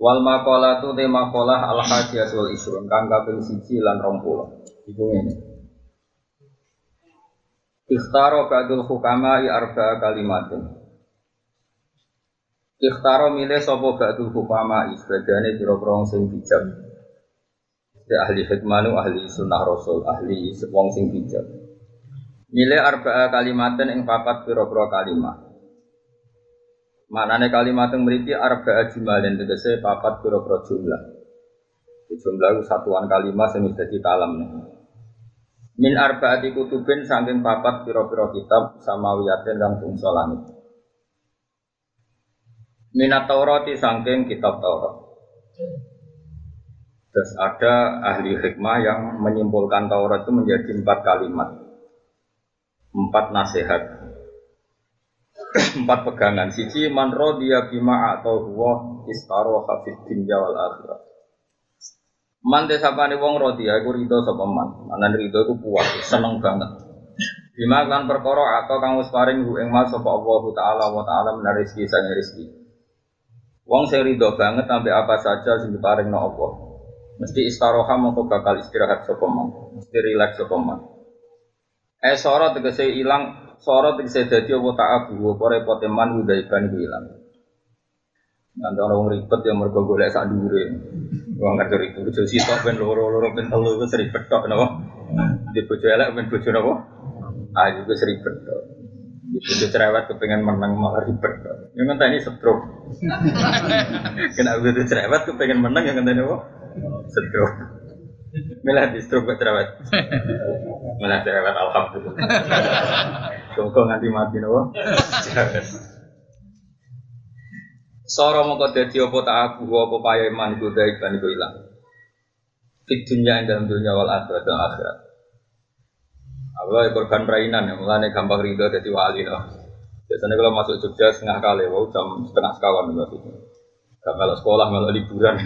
Wal maqalah tu te maqalah al hajat wal isrun kang kaping siji lan 20. Iku ngene. Ikhtaro ba'dul hukama i arba'a kalimatin. Ikhtaro milih sapa ba'dul hukama i sebagane pira-pira sing bijak. Ya ahli hikmanu, ahli sunnah rasul, ahli wong sing bijak. Milih arba'a kalimatin ing papat pira-pira kalimat. Maknane kalimat yang mriki arba'a jumalin tegese papat pira-pira jumlah. Jumlah itu satuan kalimat sing dadi kalam. Min arba'ati kutubin saking papat pira-pira kitab samawiyatin kang bangsa langit. Minat Taurati saking kitab Taurat. Terus ada ahli hikmah yang menyimpulkan Taurat itu menjadi empat kalimat, empat nasihat, empat pegangan. Siji man dia bima atau huwa istaro hafid dunya wal akhirat. Man desapane wong rodiya iku rido sapa man. Manan rido iku puas, seneng banget. Bima kan perkara atau kang wis paring ing mas sapa Allah taala wa taala menar rezeki sang rezeki. Wong sing rido banget sampai apa saja sing diparingno Allah. Mesti istaroha mongko bakal istirahat sapa man. Mesti rileks sapa man. Eh soro tegese ilang sorot bisa jadi apa tak abu apa repot man udah ikan hilang. Nanti orang ribet yang mereka golek sak dure uang ngerti ribet bojo sitok ben loro loro ben telu itu seribet tok napa? Di bojo elek ben bojo napa? Ah juga seribet tok. Bojo cerewet kepengen menang malah ribet tok. Yang ngenteni stroke. Kena bojo cerewet kepengen menang yang ngenteni apa? Stroke. Milah di stroke cerewet. Milah cerewet alhamdulillah. Kok nganti mati nopo? Soro mongko dadi apa tak aku apa iman iku daik lan iku ilang. Fid dunya ing dalam dunya wal akhirat dan akhirat. Allah korban perainan ya, mulane gampang ridho dadi wali no. Biasanya kalau masuk Jogja setengah kali, wow jam setengah sekawan berarti. Gak kalau sekolah, kalau liburan.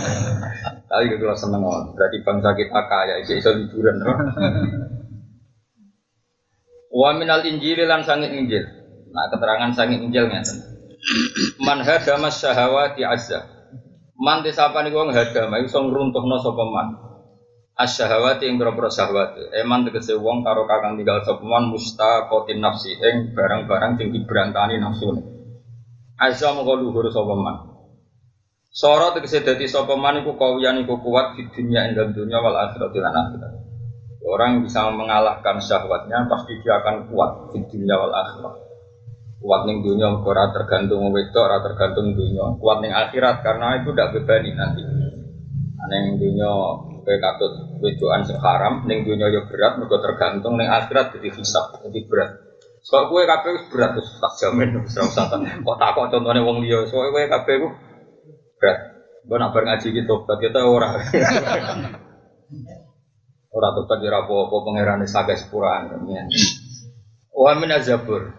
Tapi kalau seneng, berarti bangsa kita kaya, bisa liburan. Wa minal injil lan sangit injil. Nah, keterangan sangit injil ngeten. Man hadama syahawati azza. Man disapani wong hadama iso ngruntuhno sapa man. Asyahawati ing boro syahwat. Eman tegese wong karo kakang tinggal sapa man mustaqatin nafsi ing barang-barang sing diberantani nafsune. Azza mongko luhur sapa man. Sora tegese dadi sapa iku iku kuat di dunia ing dunya wal akhirat lan akhirat. Orang bisa mengalahkan syahwatnya pasti dia akan kuat di dunia wal akhirat. Kuat ning dunia ora tergantung wedok, ora tergantung dunia. Kuat ning akhirat karena itu tidak bebani nanti. Ning dunia kowe katut wedokan sing haram, dunia yo berat mergo tergantung ning akhirat jadi hisab, jadi berat. Soal kue kabeh berat terus tak jamin wis ora usah kok tak kok wong liya. Soal kue kabeh ku berat. Gue nak ngaji gitu, kita ora. Ora tobat ya apa-apa pangerane saged sepuraan ya. Wa min azabur.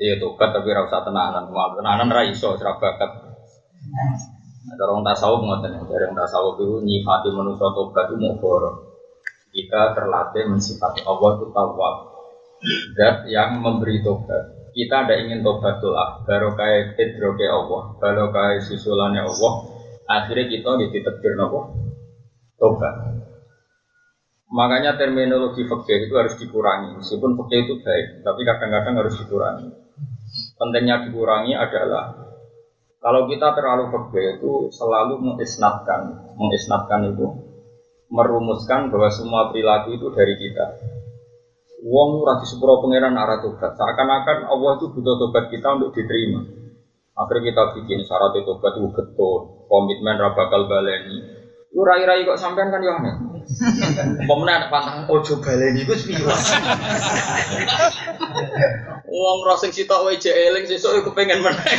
Iya tobat tapi ora usah tenanan. Wah, tenanan ra iso ora bakat. Ada orang tasawuf ngoten, ada orang tasawuf itu nyifati manusia tobat itu mau Kita terlatih mensifati Allah itu tawab. Zat yang memberi tobat. Kita ada ingin tobat doa, baru kayak idroke Allah, baru kayak susulannya Allah. Akhirnya kita dititipkan apa? Tobat. Makanya terminologi fakir itu harus dikurangi. Meskipun fakir itu baik, tapi kadang-kadang harus dikurangi. Pentingnya dikurangi adalah kalau kita terlalu fakir itu selalu mengisnatkan, mengisnatkan itu merumuskan bahwa semua perilaku itu dari kita. Wong rati sepuro pangeran arah tobat. Seakan-akan Allah itu butuh tobat kita untuk diterima. Akhirnya kita bikin syarat tobat itu betul, komitmen rabakal baleni. Lu rai-rai kok sampean kan aneh. Umpamane ada pantangan ojo baleni iku piye. Wong ora sing sitok wae jek eling sesuk iku pengen meneh.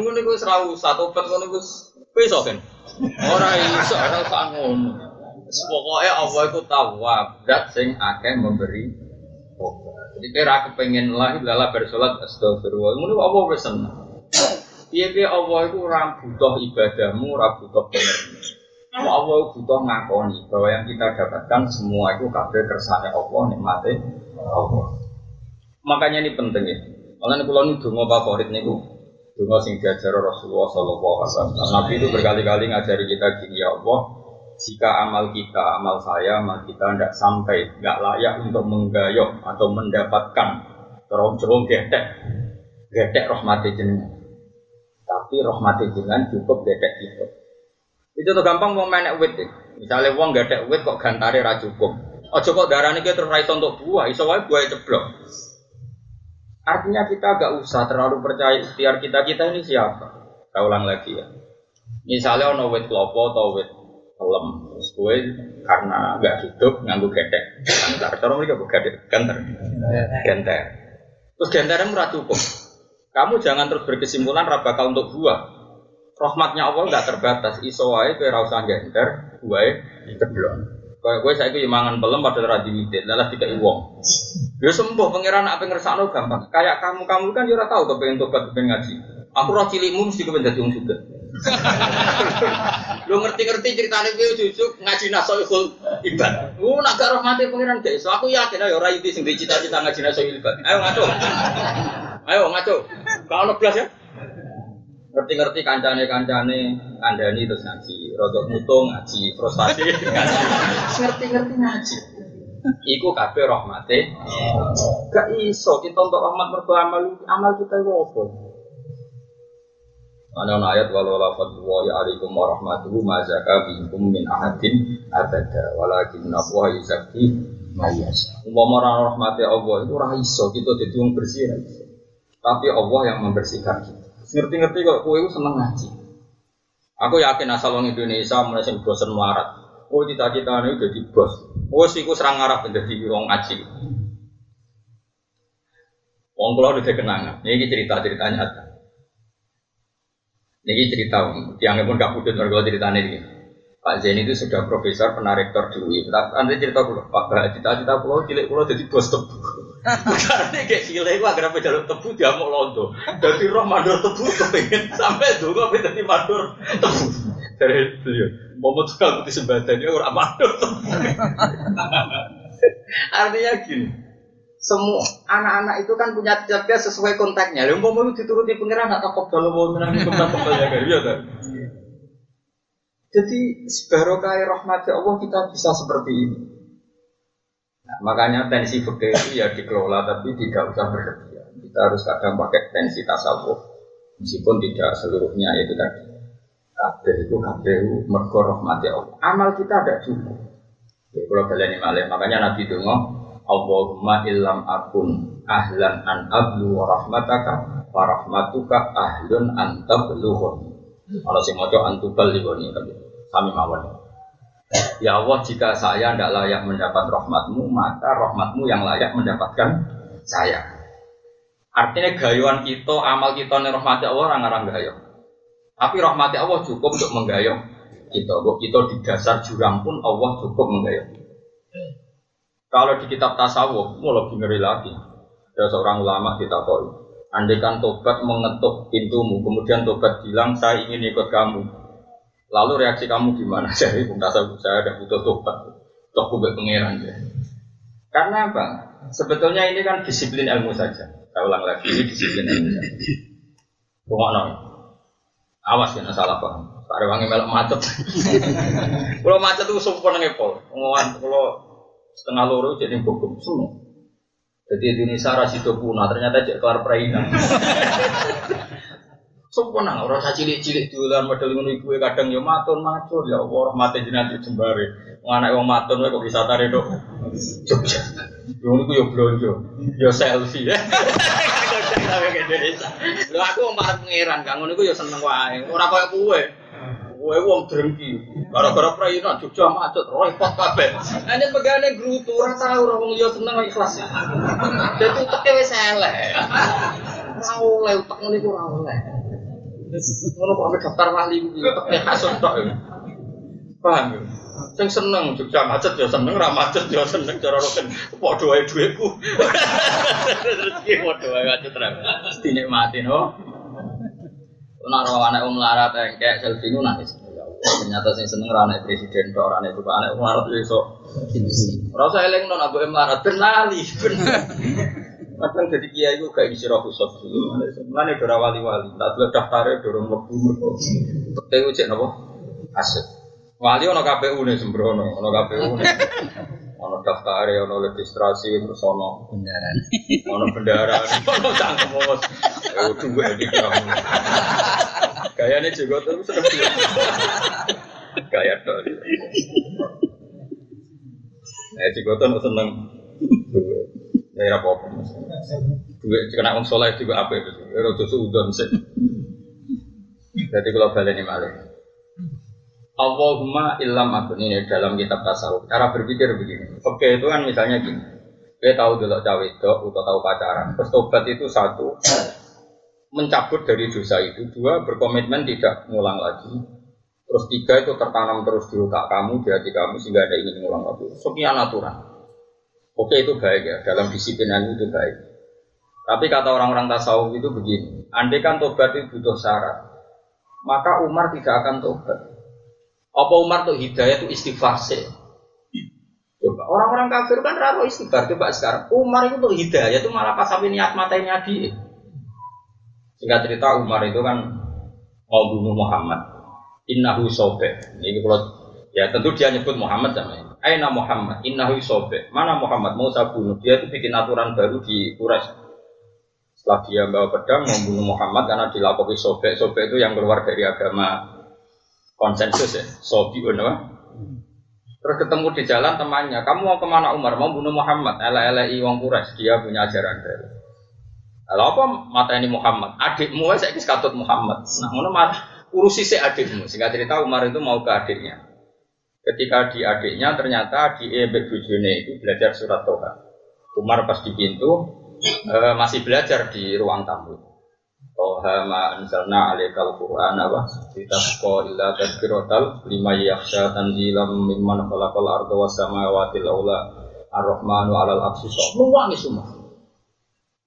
Ngono iku wis ra usah tobat ngono iku wis iso kan. Ora iso ora usah ngono. Pokoke Allah iku tawwab, zat sing akeh memberi obat. Jadi kira kepengen lah lala bersolat astagfirullah. Ngono apa wis seneng. Piye-piye Allah iku ora butuh ibadahmu, ora butuh. Allah butuh ngakoni bahwa yang kita dapatkan semua itu kabeh kersane Allah, nikmate Allah. Makanya ini penting ya. Malah nih ini dungo favorit nih dungo sing diajar Rasulullah Sallallahu Alaihi Wasallam. Nabi itu berkali-kali ngajari kita gini ya Allah. Jika amal kita, amal saya, amal kita tidak sampai, nggak layak untuk menggayok atau mendapatkan terong-terong gedek, gedek rahmati jenengan. Tapi rahmati jenengan cukup gedek itu. Itu tuh gampang mau main wit deh. Misalnya uang gak ada wit kok gantare ra cukup. Ojo kok darah ini terus ra untuk buah, iso wae buah ceblok. Artinya kita gak usah terlalu percaya ikhtiar kita kita ini siapa. Saya ulang lagi ya. Misalnya ono wit klopo atau wit terus gue karena gak hidup nganggu gedek. Gantar, cara mereka bukan gedek, gantar. Gantar. Terus gantar murah cukup. Kamu jangan terus berkesimpulan rabaka untuk buah rahmatnya Allah nggak terbatas. Iso wae kowe ora usah gender, wae ceblok. Kayak gue saya itu mangan belum pada radi witir, lalah tidak wong. Ya sembuh pangeran apa ngersakno gampang. Kayak kamu kamu kan juga tahu kepengen tobat kepengen ngaji. Aku roh cilikmu mesti kepengen dadi wong juga. Lu ngerti-ngerti ceritanya gue jujuk ngaji nasoihul ibad. Lu nak gak rahmati pangeran gak iso. Aku yakin ayo ora itu sing cita-cita ngaji nasoihul ibad. Ayo ngaco. Ayo ngaco. Ono blas ya? Ngerti-ngerti kancane-kancane kandani terus ngaji, rodok mutung ngaji, frustasi ngaji. Ngerti-ngerti ngaji. Iku kabeh rahmate. Gak iso kita untuk rahmat mergo amal amal kita iku apa? Ana ayat walau la fadwa ya alaikum warahmatuhu ma zaka bikum min ahadin abada walakin Allah yuzakki mayas. Umpama rahmate Allah itu ora iso kita dadi wong bersih Tapi Allah yang membersihkan kita. Ngerti-ngerti kok kue itu seneng ngaji. Aku yakin asal orang Indonesia mulai sing bosen melarat. Oh cita-cita ini jadi bos. Oh sih serang arah menjadi orang ngaji. Wong kula udah kenangan. Ini cerita cerita nyata. Ini cerita, yang pun gak putih kalau ceritanya ini. Pak Zain itu sudah profesor, pernah rektor di. Nanti cerita dulu, Pak cita-cita pulau cilik pulau jadi bos tebu. Karena kayak cilik gua agar jalur tebu dia mau londo. Dari roh mandor tebu kepengen sampai dulu apa jadi mandor tebu. Dari beliau, mau mau tukang putih sembatan dia orang mandor tebu. Artinya gini, semua anak-anak itu kan punya cerdas sesuai kontaknya. Lalu mau mau dituruti pengiran atau kok kalau mau menang kembang kembang ya kan? Iya kan? Jadi sebarokai rahmati Allah kita bisa seperti ini. Nah, makanya tensi fikih itu ya dikelola tapi tidak usah berlebihan. Kita harus kadang pakai tensi tasawuf meskipun tidak seluruhnya itu tadi. Kabeh itu kabeh mergo rahmati Allah. Amal kita ada cukup. Ya, kalau kalian ini malah, makanya Nabi itu Allahumma illam akun ahlan an ablu wa rahmataka wa rahmatuka ahlun an tabluhun. Kalau si mojo antubal liboni tapi kami mawon. Ya Allah, jika saya tidak layak mendapat rahmatmu, maka rahmatmu yang layak mendapatkan saya. Artinya gayuan kita, amal kita nih rahmati Allah orang orang gayo. Tapi rahmati Allah cukup untuk menggayung kita. Kok kita di dasar jurang pun Allah cukup menggayung. Kalau di kitab tasawuf, mau lebih ngeri lagi. Ada seorang ulama kita tahu. Andaikan tobat mengetuk pintumu, kemudian tobat bilang saya ingin ikut kamu, Lalu reaksi kamu gimana? Jadi saya saya ada butuh tobat, toh kubek pangeran ya. Karena apa? Sebetulnya ini kan disiplin ilmu saja. Saya ulang lagi, ini disiplin ilmu saja. Nol. Awas ya, salah paham. Pak Rewangi melok macet. kalau macet itu sumpah ngepol. Ngowan kalau setengah loro jadi bogum semua. Jadi Indonesia rasido punah ternyata jadi kelar perainan. Sempurna orang saya cilik-cilik duluan model ngono iku kadang ya matun matur ya Allah mati jenengan jembare. Wong anak wong matun kok bisa tarik dok. Jogja. Yo niku yo blonjo. Yo selfie ya. Lho aku marah pangeran, kang ngono iku yo seneng wae. Ora koyo kowe. Kowe wong drengki. Gara-gara prayina Jogja macet, repot kabeh. Hanya pegane grutu ora tau ora wong liya seneng ikhlas. Dadi uteke wis elek. Ora oleh utek ngene iku ora oleh. Ngono kok ame daftar wali kuwi uteke hasud tok. Paham ya? Sing seneng Jogja macet ya seneng, ra macet ya seneng cara roken padha wae dhuwitku. Rezeki padha wae macet ra. Dinikmati no. Nek ora anak wong melarat engkek selfie ku nangis. Ya Ternyata sing seneng ra anak presiden tok ora anak bapak anak melarat yo iso. Ora usah eling non abu melarat ben lali. ben. Kadang jadi kiai itu gak isi roh khusus dulu. Mana dora wali-wali. Tak dulu daftarnya dorong mereka. Tapi cek nopo asik. Wali ono KPU nih sembrono, ono KPU nih. Ono daftar ono registrasi terus ono Beneran. ono bendara, ono cangkem bos. Ya dua di kamu. Kayaknya juga tuh sudah Kayak tuh. Eh juga tuh seneng. Ya ora apa-apa. Duit kena wong soleh juga apa itu. Ora tuh udon sih. Jadi kalau baleni malih. Allahumma illam akun ini dalam kitab tasawuf. Cara berpikir begini. Oke itu kan misalnya gini. Kita tahu dulu cawe itu atau tahu pacaran. Terus tobat itu satu mencabut dari dosa itu. Dua berkomitmen tidak ngulang lagi. Terus tiga itu tertanam terus di otak kamu, di hati kamu sehingga ada ingin ngulang lagi. Sekian aturan. Oke itu baik ya, dalam disiplin itu baik. Tapi kata orang-orang tasawuf itu begini, andai kan tobat itu butuh syarat, maka Umar tidak akan tobat. Apa Umar tuh hidayah itu istighfar sih? Coba orang-orang kafir kan raro istighfar. Coba sekarang Umar itu tuh hidayah itu malah pas sampai niat matanya dia. Singkat cerita Umar itu kan mau bunuh Muhammad. Innahu sobek. Ini kalau ya tentu dia nyebut Muhammad sama Aina Muhammad, innahu sobek. Mana Muhammad mau saya bunuh? Dia itu bikin aturan baru di Quraisy. Setelah dia bawa pedang mau bunuh Muhammad karena dilakukan sobek. Sobek itu yang keluar dari agama konsensus ya. Sobi apa? Terus ketemu di jalan temannya, kamu mau ke mana Umar? Mau bunuh Muhammad? Ele-ele wong Quraisy, dia punya ajaran baru. Lalu apa mata ini Muhammad? Adikmu saya katut Muhammad. Nah, mana urusi si adikmu. Sehingga cerita Umar itu mau ke adiknya. Ketika di adiknya ternyata di Ebek Bujune itu belajar surat Toha. Umar pas di pintu eh, masih belajar di ruang tamu. Toha ma anzalna alaikal Qur'an apa? Litasqa illa tadhkiratal lima yakhsha tanzilam mimman khalaqal arda was samawati aula ar-rahmanu 'alal arsy Nuwangi semua.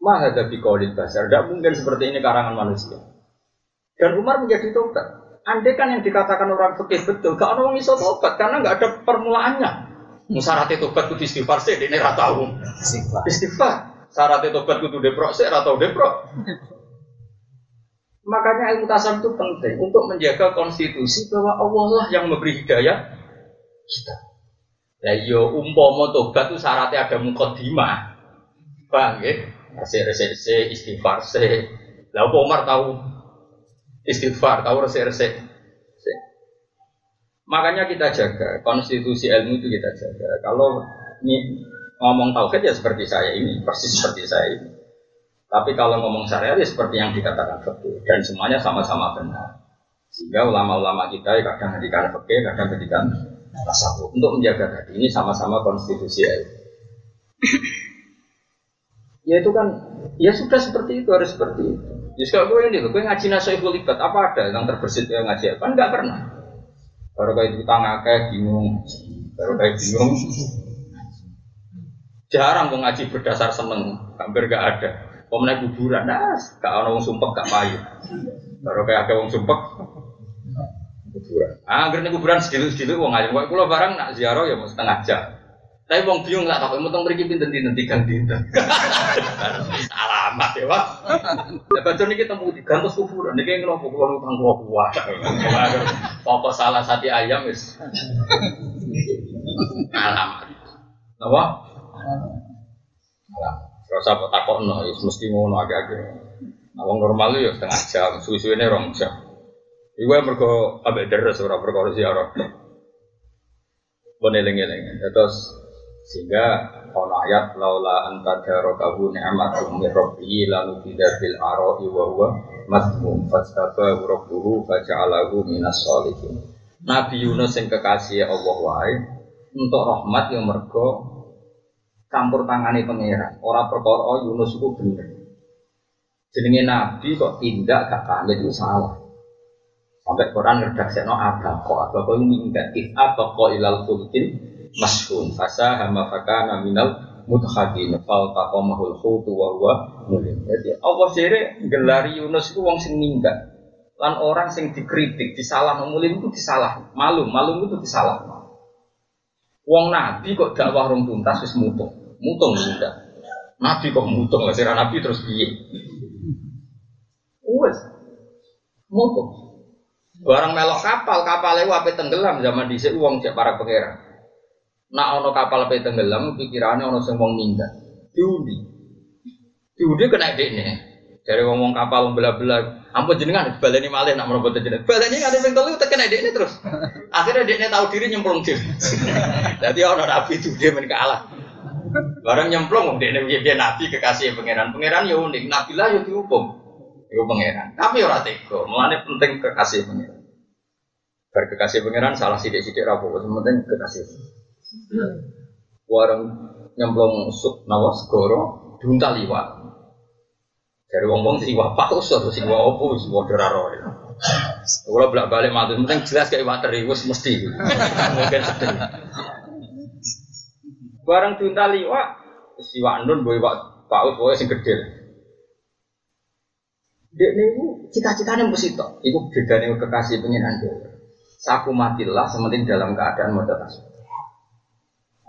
Mahada biqaulil basar. Tidak mungkin seperti ini karangan manusia. Dan Umar menjadi tobat. Andai kan yang dikatakan orang fikih betul, gak orang iso tobat karena nggak ada permulaannya. Syaratnya tobat kudu istighfar sih, ini rata tahu. Istighfar. Istighfar. Syaratnya tobat kudu deprok sih, rata deprok. Makanya ilmu tasawuf itu penting untuk menjaga konstitusi bahwa Allah lah yang memberi hidayah kita. Ya yo umpama tobat itu syaratnya ada mukodimah. Bang, ya? Resik-resik istighfar sih. Lah Umar tahu istighfar, tahu resik-resik. Makanya kita jaga konstitusi ilmu itu kita jaga. Kalau ini ngomong tauhid ya seperti saya ini, persis seperti saya ini. Tapi kalau ngomong syariat ya seperti yang dikatakan fikih dan semuanya sama-sama benar. Sehingga ulama-ulama kita ya kadang ngedikan fikih, kadang ngedikan tasawuf untuk menjaga tadi ini sama-sama konstitusi ilmu. ya itu kan ya sudah seperti itu harus seperti itu. Jadi kalau gue ini, gue ngaji nasoibul libat apa ada yang terbersit yang ngaji kan nggak pernah. Baru kayak itu akeh bingung, baru kayak bingung. Jarang mau ngaji berdasar seneng, hampir gak ada. Pemenang kuburan, nah, gak ada wong sumpek gak payu. Baru kayak akeh wong sumpek, kuburan. Ah, akhirnya kuburan sedikit-sedikit wong ngaji. Kok kulo barang nak ziarah ya mau setengah jam. Tapi wong bingung lah, tapi mau mriki pinten dinten tigang dinten. Alamat ya, Pak. Ya baca niki temu di gantos kuburan, niki ngelompok kulo utang kulo kuat. Pokok salah satu ayam wis. Alamat. Napa? Alamat. Rasa apa takokno, wis mesti ngono agak-agak. Nah, wong normal ya setengah jam, suwi-suwine rong jam. Iku mergo ambek deres ora perkara ziarah. Boneling-eling. Terus sehingga ono ayat laula anta darakahu ni'matum min rabbihi lanu bidar bil ara'i wa huwa mazmum fastaba rabbuhu faja'alahu minas solihin Nabi Yunus yang kekasih Allah wae untuk rahmat yang mergo campur tangani pangeran. Orang perkara Yunus itu bener. Jenenge Nabi kok tindak gak pamit itu salah. Sampai Quran no apa kok apa kok minggat kok ilal fulkin mashun fasa hama fakana minal mutakhadin fal taqamahul khutu wa huwa mulim. Jadi Allah sire gelari Yunus itu wong sing minggat. Lan orang sing dikritik, disalah mulim itu disalah, malum, malum itu disalah. Wong nabi kok dakwah rong tuntas wis mutung. Mutung enggak. Nabi kok mutung lah sira nabi terus piye? Wes. Mutung. Barang melok kapal, kapal itu apa tenggelam zaman dhisik wong cek para pangeran. Nak ono kapal apa tenggelam, pikirannya ono sing wong minggat. Diundi. Diundi kena dekne. Dari ngomong kapal belah-belah, ampun jenengan baleni malih nak merobot jenengan. Baleni ada yang telu tekan ide ini terus. Akhirnya dia tahu diri nyemplung diri. Jadi orang nabi itu dia menikah Allah. Barang nyemplung, dia dia nabi kekasih pangeran. Pangeran ya unik, nabi lah ya dihukum. Itu pangeran. Tapi orang tega, mulanya penting kekasih pangeran. Bar kekasih pangeran salah sidik-sidik rapuh, penting kekasih. Warang nyemplung sup nawas goro, duntal liwat. Dari wong-wong sing wapak usur, sing wa opo sing wa deraro. Kalau bolak balik mati, penting jelas kayak water wis mesti. Mungkin sedih. Barang tuntali wa si wa andun boy paus boy sing gede. Dek niku cita-citanya mesti tok. Iku bedane kekasih pengiran dhewe. Saku matilah sementing dalam keadaan mau tasbih.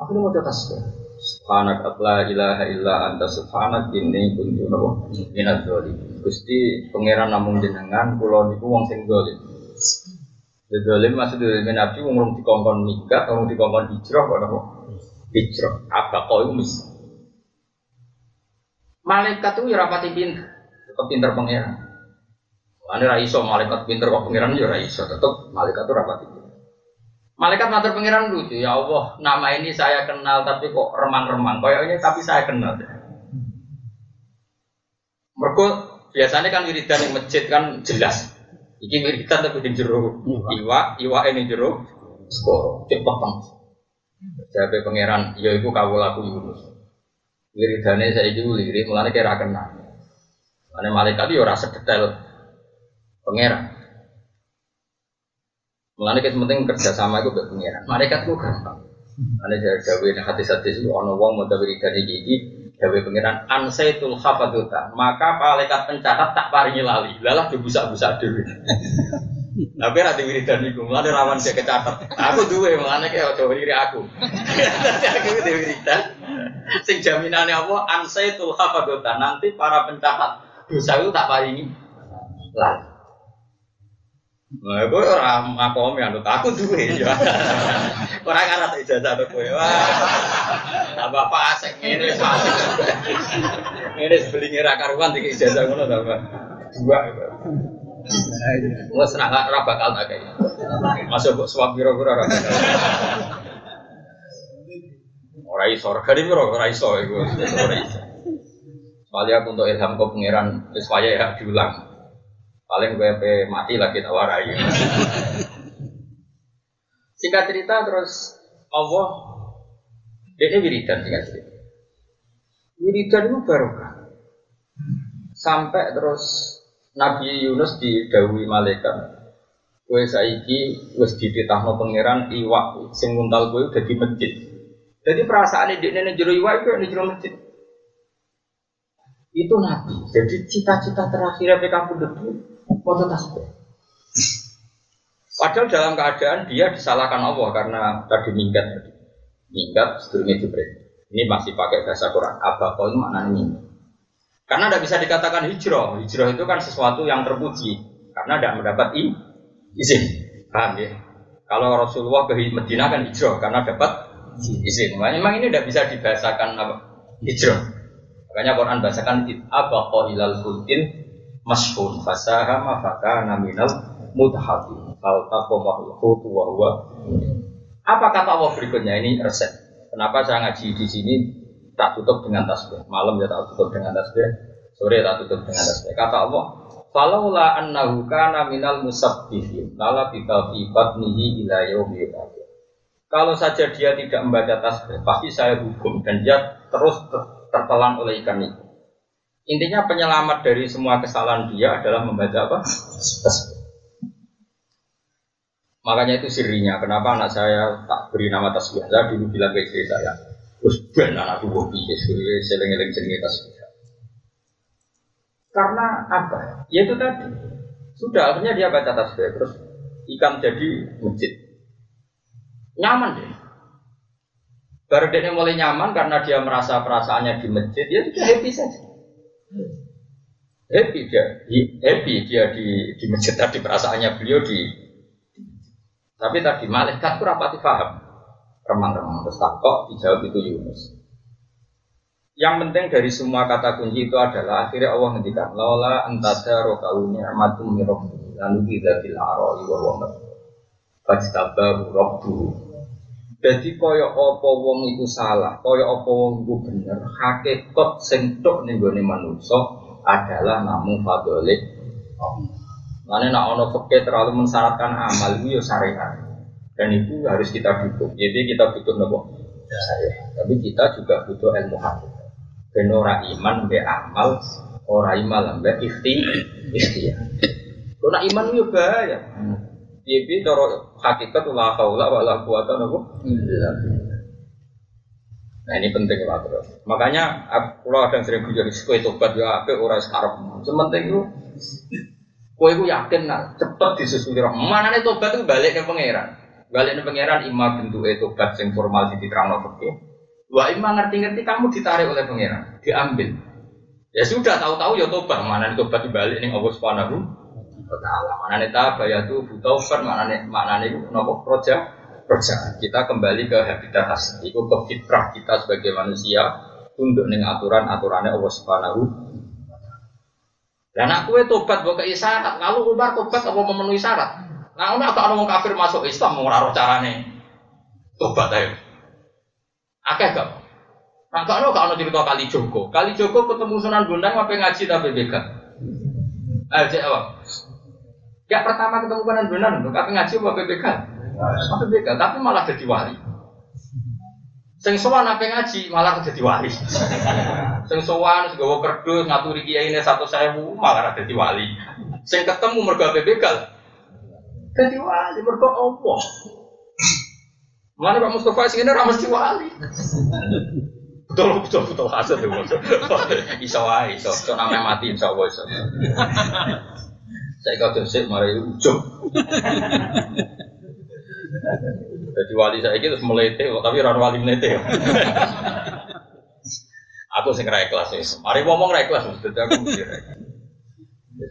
Aku mau tasbih. Subhanak la ilaha illa anta subhanak ini kuntu napa minadz zalim. Gusti pangeran namung jenengan kula niku wong sing zalim. Zalim maksud dari Nabi wong rong dikongkon nikah, wong dikongkon hijrah kok napa? Hijrah. Apa kau itu mis? Malaikat itu ya rapati pinter, tetap pinter pangeran. Ane ra iso malaikat pinter kok pangeran ya ra iso, tetap malaikat itu rapati pinter. Malaikat matur pengiran lucu, ya Allah, nama ini saya kenal tapi kok remang-remang. Kayaknya tapi saya kenal. Mereka biasanya kan wiridan yang masjid kan jelas. Iki wiridan tapi di jero iwa, iwa ini jero skor, cepet bang. Jadi pangeran, ya itu kau laku Yunus. Saya itu lirik, mulanya kira kenal. Mana malaikat itu ya rasa detail pangeran. Mulane kita penting kerjasama itu buat pengiran. Mereka tuh gampang. Ane dari nek hati hati itu ono wong mau dawe dari gigi dawe pengiran ansaitul hafaduta. Maka malaikat pencatat tak paringi lali. Lalah dibusak-busak dhewe. Tapi nanti wiridan iku, mulane rawan dia kecatat. Aku duwe, mulane kayak coba diri aku. Nanti aku itu wiridan. Sing jaminannya apa? Ansaitul hafaduta. Nanti para pencatat dosa itu tak paringi lali. Nah, gue orang makom ya, aku duwe ya. Orang ngarep ijazah tuh gue. Wah, tambah pasek ini pasek. Ini beli ngira karuan tiga ijazah ngono tambah dua. Gue senang nggak bakal tak kayak. Masuk buat suap biro-biro ora bakal. Ora iso, ora gede biro, ora iso iku. Ora iso. Soalnya aku untuk ilham kau pangeran, wis ya diulang. Paling gue mati lagi tak warai. Singkat cerita terus Allah ini wiridan singkat cerita. Wiridan itu barokah. Sampai terus Nabi Yunus didawi malaikat. Kue saiki wis dititahno pangeran iwak sing nguntal udah di masjid. Jadi perasaan di jero iwak itu di jero masjid. Itu Nabi. Jadi cita-cita terakhir kamu dulu foto tasbih. Padahal dalam keadaan dia disalahkan Allah karena tadi minggat tadi. Minggat sebelumnya Jibril. Ini masih pakai bahasa Quran. Kau itu maknanya minggat. Karena tidak bisa dikatakan hijrah. Hijrah itu kan sesuatu yang terpuji. Karena tidak mendapat izin. Paham ya? Kalau Rasulullah ke Medina kan hijrah karena dapat izin. Memang ini tidak bisa dibahasakan apa? Hijrah. Makanya Quran bahasakan kau ilal masyhur fasahama fakana minal mudhati. Al taqamahul hutu wa huwa. Apa kata Allah berikutnya? Ini resep. Kenapa saya ngaji di sini tak tutup dengan tasbih? Malam ya tak tutup dengan tasbih. Sore tak tutup dengan tasbih. Kata Allah Falaula annahu kana minal musabbihin lala bika fi batnihi ila Kalau saja dia tidak membaca tasbih, pasti saya hukum dan dia terus tertelan oleh ikan itu. Intinya penyelamat dari semua kesalahan dia adalah membaca apa? Makanya itu sirinya. Kenapa anak saya tak beri nama tasbih? Saya dulu bilang ke istri saya, terus ben anak tuh piye seling-eling jenenge tasbih. Karena apa? Ya itu tadi. Sudah akhirnya dia baca tasbih terus ikan jadi masjid. Nyaman deh. Baru dia mulai nyaman karena dia merasa perasaannya di masjid, dia sudah happy saja. Happy dia, happy dia di di masjid tadi perasaannya beliau di. Tapi tadi malaikat itu rapati paham. Remang-remang terus tak kok dijawab itu Yunus. Yang penting dari semua kata kunci itu adalah akhirnya Allah ngendikan lola entada rokalu ni'matum mirabbi lalu tidak bil aroi wa wa fajtabahu rabbu jadi kaya apa wong itu salah, kaya apa wong itu bener, hakikat sing tok ning gone adalah namun fadolik Mana nak ono fakir terlalu mensyaratkan amal itu ya syariat dan itu harus kita butuh. Jadi kita butuh nopo syariat. Tapi kita juga butuh ilmu hakikat. Ben ora iman be amal, ora iman be ikhti ikhtiar. Kalau iman itu bahaya. Piye cara hakikat la haula wala quwata illa Nah ini penting lah terus. Makanya aku ada yang sering bujur kue tobat ya apa orang sekarang. Sementing itu kue itu yakin nak cepet disusuli roh. Mana nih tobat itu balik ke pangeran. Balik ke pangeran imam bentuk itu tobat sing formal di terang Wah imam ngerti-ngerti kamu ditarik oleh pangeran, diambil. Ya sudah tahu-tahu ya tobat, mana nih tobat dibalik nih Allah Subhanahu taala. Mana nih tabaya tuh kan mana nih mana nih nopo proja proja. Kita kembali ke habitat asli, itu ke fitrah kita sebagai manusia tunduk nih aturan aturannya Allah Subhanahu dan aku itu tobat bukan isyarat. Kalau Umar tobat apa memenuhi syarat? Nah, aku agak orang kafir masuk Islam mau ngaruh carane tobat ayo. Akeh gak? Nah, gak ono gak ono cerita kali Joko. Kali Joko ketemu Sunan Bonang apa ngaji tapi bega. Ayo cek apa? Ya pertama ketemu Sunan Bonang, tapi ngaji apa bega? Apa bega? Tapi malah jadi wali. Sing sowan apa ngaji malah jadi wali. Sing sowan gawa kerdus ngaturi kiai ini satu sewu malah jadi wali. Sing ketemu mergo begal. Jadi wali mergo Allah. Mana Pak Mustafa sing ini ramah wali. Betul betul betul hasil tuh. Iso wae iso. So namanya mati insya Allah iso. Saya kau sih mari ujung. Jadi wali saya itu melete, tapi orang wali melete. aku sing ra ikhlas wis. Mari ngomong ra ikhlas mesti aku mikir.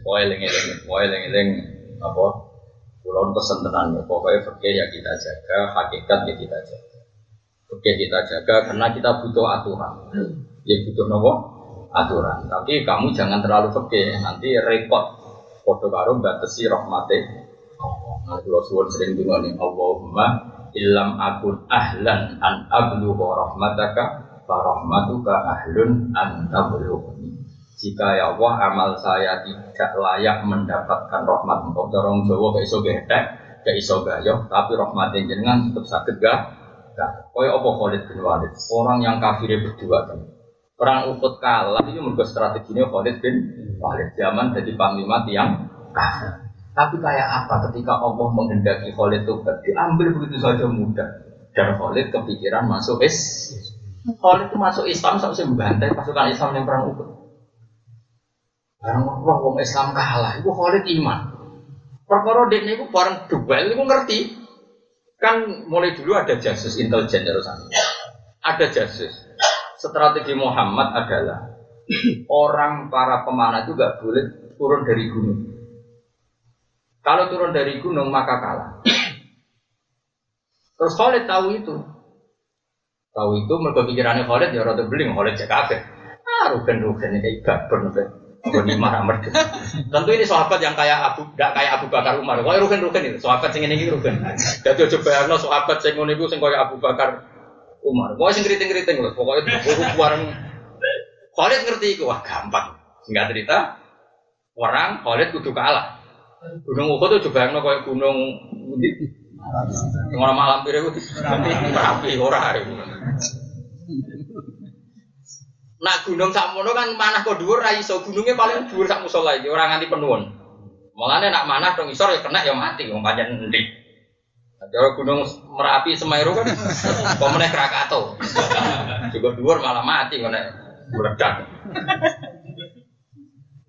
Pokoke eling-eling, eling-eling apa Kulon pesen tenang ya, pokoknya fakir ya kita jaga, hakikat ya kita jaga. Fakir kita jaga karena kita butuh aturan. Ya butuh nopo aturan. Tapi kamu jangan terlalu fakir, nanti repot. Foto karo batasi rahmati. Nah, kalau suwon sering dengar nih, Allahumma ilam akun ahlan an ablu rahmataka fa rahmatuka ahlun an tablughni. Jika ya Allah amal saya tidak layak mendapatkan rahmat engkau. Dorong Jawa ke iso gede ke iso gayo tapi rahmat jenengan tetap sakit gak gak kaya apa Khalid bin Walid? Orang yang kafir berdua kan perang ukut kalah itu menurut strateginya Khalid bin Walid zaman jadi panglima tiang kafir tapi kayak apa ketika Allah menghendaki Khalid itu diambil begitu saja mudah dan Khalid kepikiran masuk is Khalid itu masuk Islam sampai membantai pasukan Islam yang perang ukut Barang roh wong Islam kalah, ibu Khalid iman. Perkara ini iku bareng duel iku ngerti. Kan mulai dulu ada jasus intelijen Ada jasus. Strategi Muhammad adalah orang para pemanah itu gak boleh turun dari gunung. Kalau turun dari gunung maka kalah. Terus Khalid tahu itu. Tahu itu mereka pikirannya Khalid ya rada beling Khalid cek kafir. Ah rugen-rugen kayak gabur Ghanimah merdu. Tentu ini sahabat yang kayak Abu, tidak kayak Abu Bakar Umar. Kau rugen rugen itu, sahabat sing ini rugen. Jadi coba bayangno sahabat sing iku sing kayak Abu Bakar Umar. Kau sing keriting keriting loh, pokoknya bareng. Khalid ngerti itu, wah gampang. Singkat cerita, Orang Khalid kudu kalah. Gunung Uhud itu juga yang kayak gunung Orang malam itu merapi orang. Nak gunung sakmono kan manah kok dhuwur ra iso, gunungnya paling dhuwur sak musala iki, ora nganti penuhun. Mulane nak manah dong isor ya kena ya mati wong pancen endi. Kalau gunung Merapi Semeru kan pemenang Krakatau. Juga dhuwur malah mati kena meledak.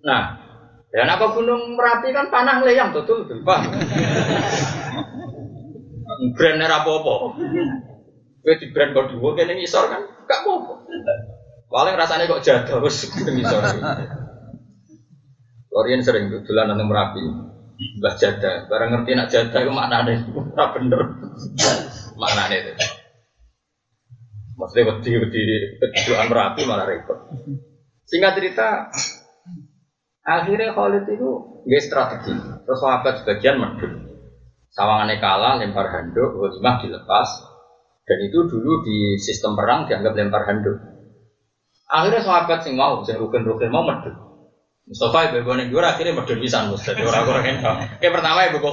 Nah, dan apa gunung Merapi kan panah leyang betul betul, Pak. Brand apa-apa. Kowe di brand dhuwur kene ngisor kan gak apa-apa. Paling rasanya kok jaga terus ngisor. Korean sering dolan nang Merapi. Mbah jada, barang ngerti nak jada itu maknane ora bener. maknane itu. Maksudnya wedi wedi kejuan Merapi malah repot. Singkat cerita, akhirnya Khalid itu nggak strategi. Terus sahabat sebagian medun. Sawangannya kalah, lempar handuk, ghanimah dilepas. Dan itu dulu di sistem perang dianggap lempar handuk. Akhirnya sahabat sing mau, sing rugen-rugen mau medun. Mustafa ibu ibu nih akhirnya medun bisa mus, jadi orang-orang yang kayak pertama ibu gue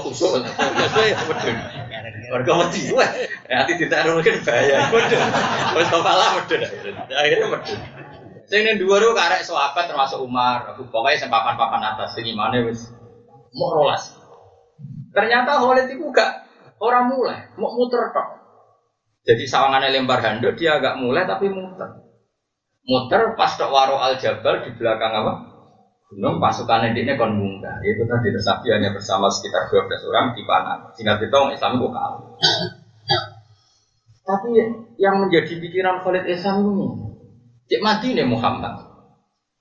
biasanya medun. Warga mati gue, nanti tidak mungkin bahaya medun. Mustafa lah medun, akhirnya medun. Sing ning dua itu karek sahabat termasuk Umar, pokoknya sing papan-papan atas, sing gimana wis mau rolas. Ternyata Khalid itu gak orang mulai, mau muter tok. Jadi sawangannya lempar handuk dia agak mulai tapi muter. Muter pas tok waro al jabal di belakang apa? Gunung pasukan ini kon munggah. Itu tadi tersapi hanya bersama sekitar 12 orang di panah. Singkat kita orang Islam kok kalah. Tapi yang menjadi pikiran Khalid Islam ini, cek mati nih Muhammad.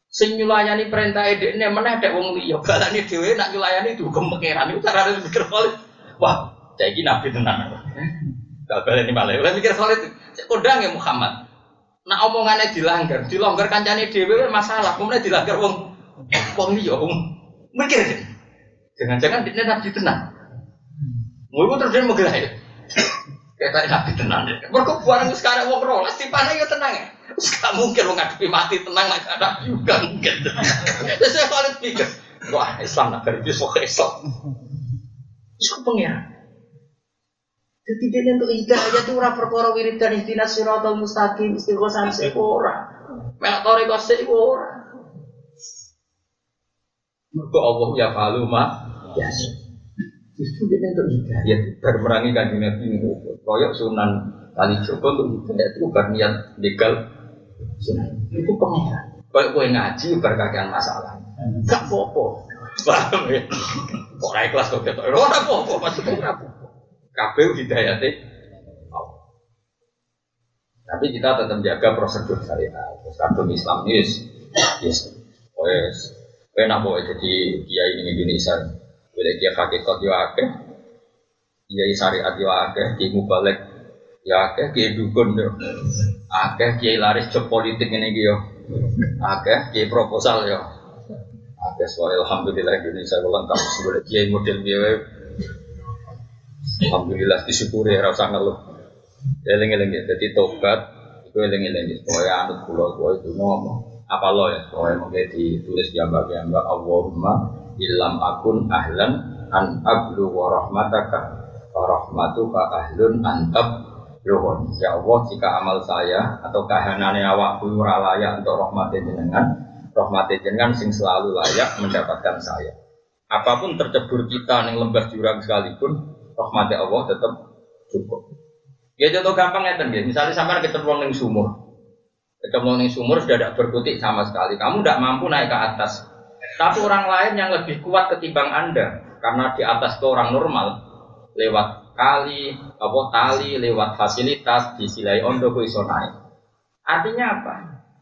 Sing nyulayani perintah edek ini mana ada wong liya balani dhewe nak nyulayani itu pangeran itu cara mikir Khalid. Wah, saya ini nabi tenan. Gak balani malah. Mikir Khalid, cek kodang ya Muhammad. Nak omongannya dilanggar, dilanggar kancane dhewe masalah, kemudian dilanggar wong wong liya wong mikir. Jangan-jangan dia nabi tenan. Mau terus dia menggelah ya. Kayak nabi tenan. Mereka barang sekarang wong rolas di panah ya tenang ya. Gak mungkin lo ngadepi mati tenang lah ada juga mungkin. Terus saya paling pikir, wah Islam nak kerja sok Islam. Itu pengiran. Jadi dia untuk hidayah itu ora perkara wiridan ihdinas siratal mustaqim istiqosan sik ora. Melak toriko. Mergo Allah ya falu ma ya. Justru dia untuk hidayah bermerangi kanjeng Nabi koyok sunan kali Joko untuk hidayah itu bukan niat legal sunan. Itu pengiran. Kayak kowe ngaji berkakian masalah. Gak popo. Paham ya? Kok naik kelas kok ketok. Ora popo maksudnya ora popo. Kabeh hidayate tapi kita tetap jaga prosedur syariat. Terus kadung Islam yes, yes, wes, enak boleh jadi kiai ini Indonesia. Boleh kiai hakikat yo akeh, kiai syariat yo akeh, kiai mubalek ya akeh, kiai dukun yo akeh, kiai laris job politik ini yo akeh, kiai proposal yo akeh. Soalnya alhamdulillah Indonesia lengkap. Sebagai kiai model biaya Alhamdulillah disyukuri ya rasa ngeluh. Eling-eling ya, jadi tobat itu eling-eling. Supaya anut pulau itu ngomong apa lo ya supaya mungkin ditulis jambak jambak Allahumma ilam akun ahlan an ablu wa rahmataka wa rahmatuka ahlun antab luhun ya Allah jika amal saya atau kahanane awakku ora layak untuk rahmatin jenengan rahmatin jenengan sing selalu layak mendapatkan saya apa pun tercebur kita yang lembah jurang sekalipun rahmati Allah tetap cukup. Ya contoh gampang ya ya. Misalnya sampai ketemu di sumur, ketemu di sumur sudah tidak berkutik sama sekali. Kamu tidak mampu naik ke atas. Tapi orang lain yang lebih kuat ketimbang anda, karena di atas itu orang normal, lewat kali, apa tali, lewat fasilitas, disilai ondo iso naik. Artinya apa?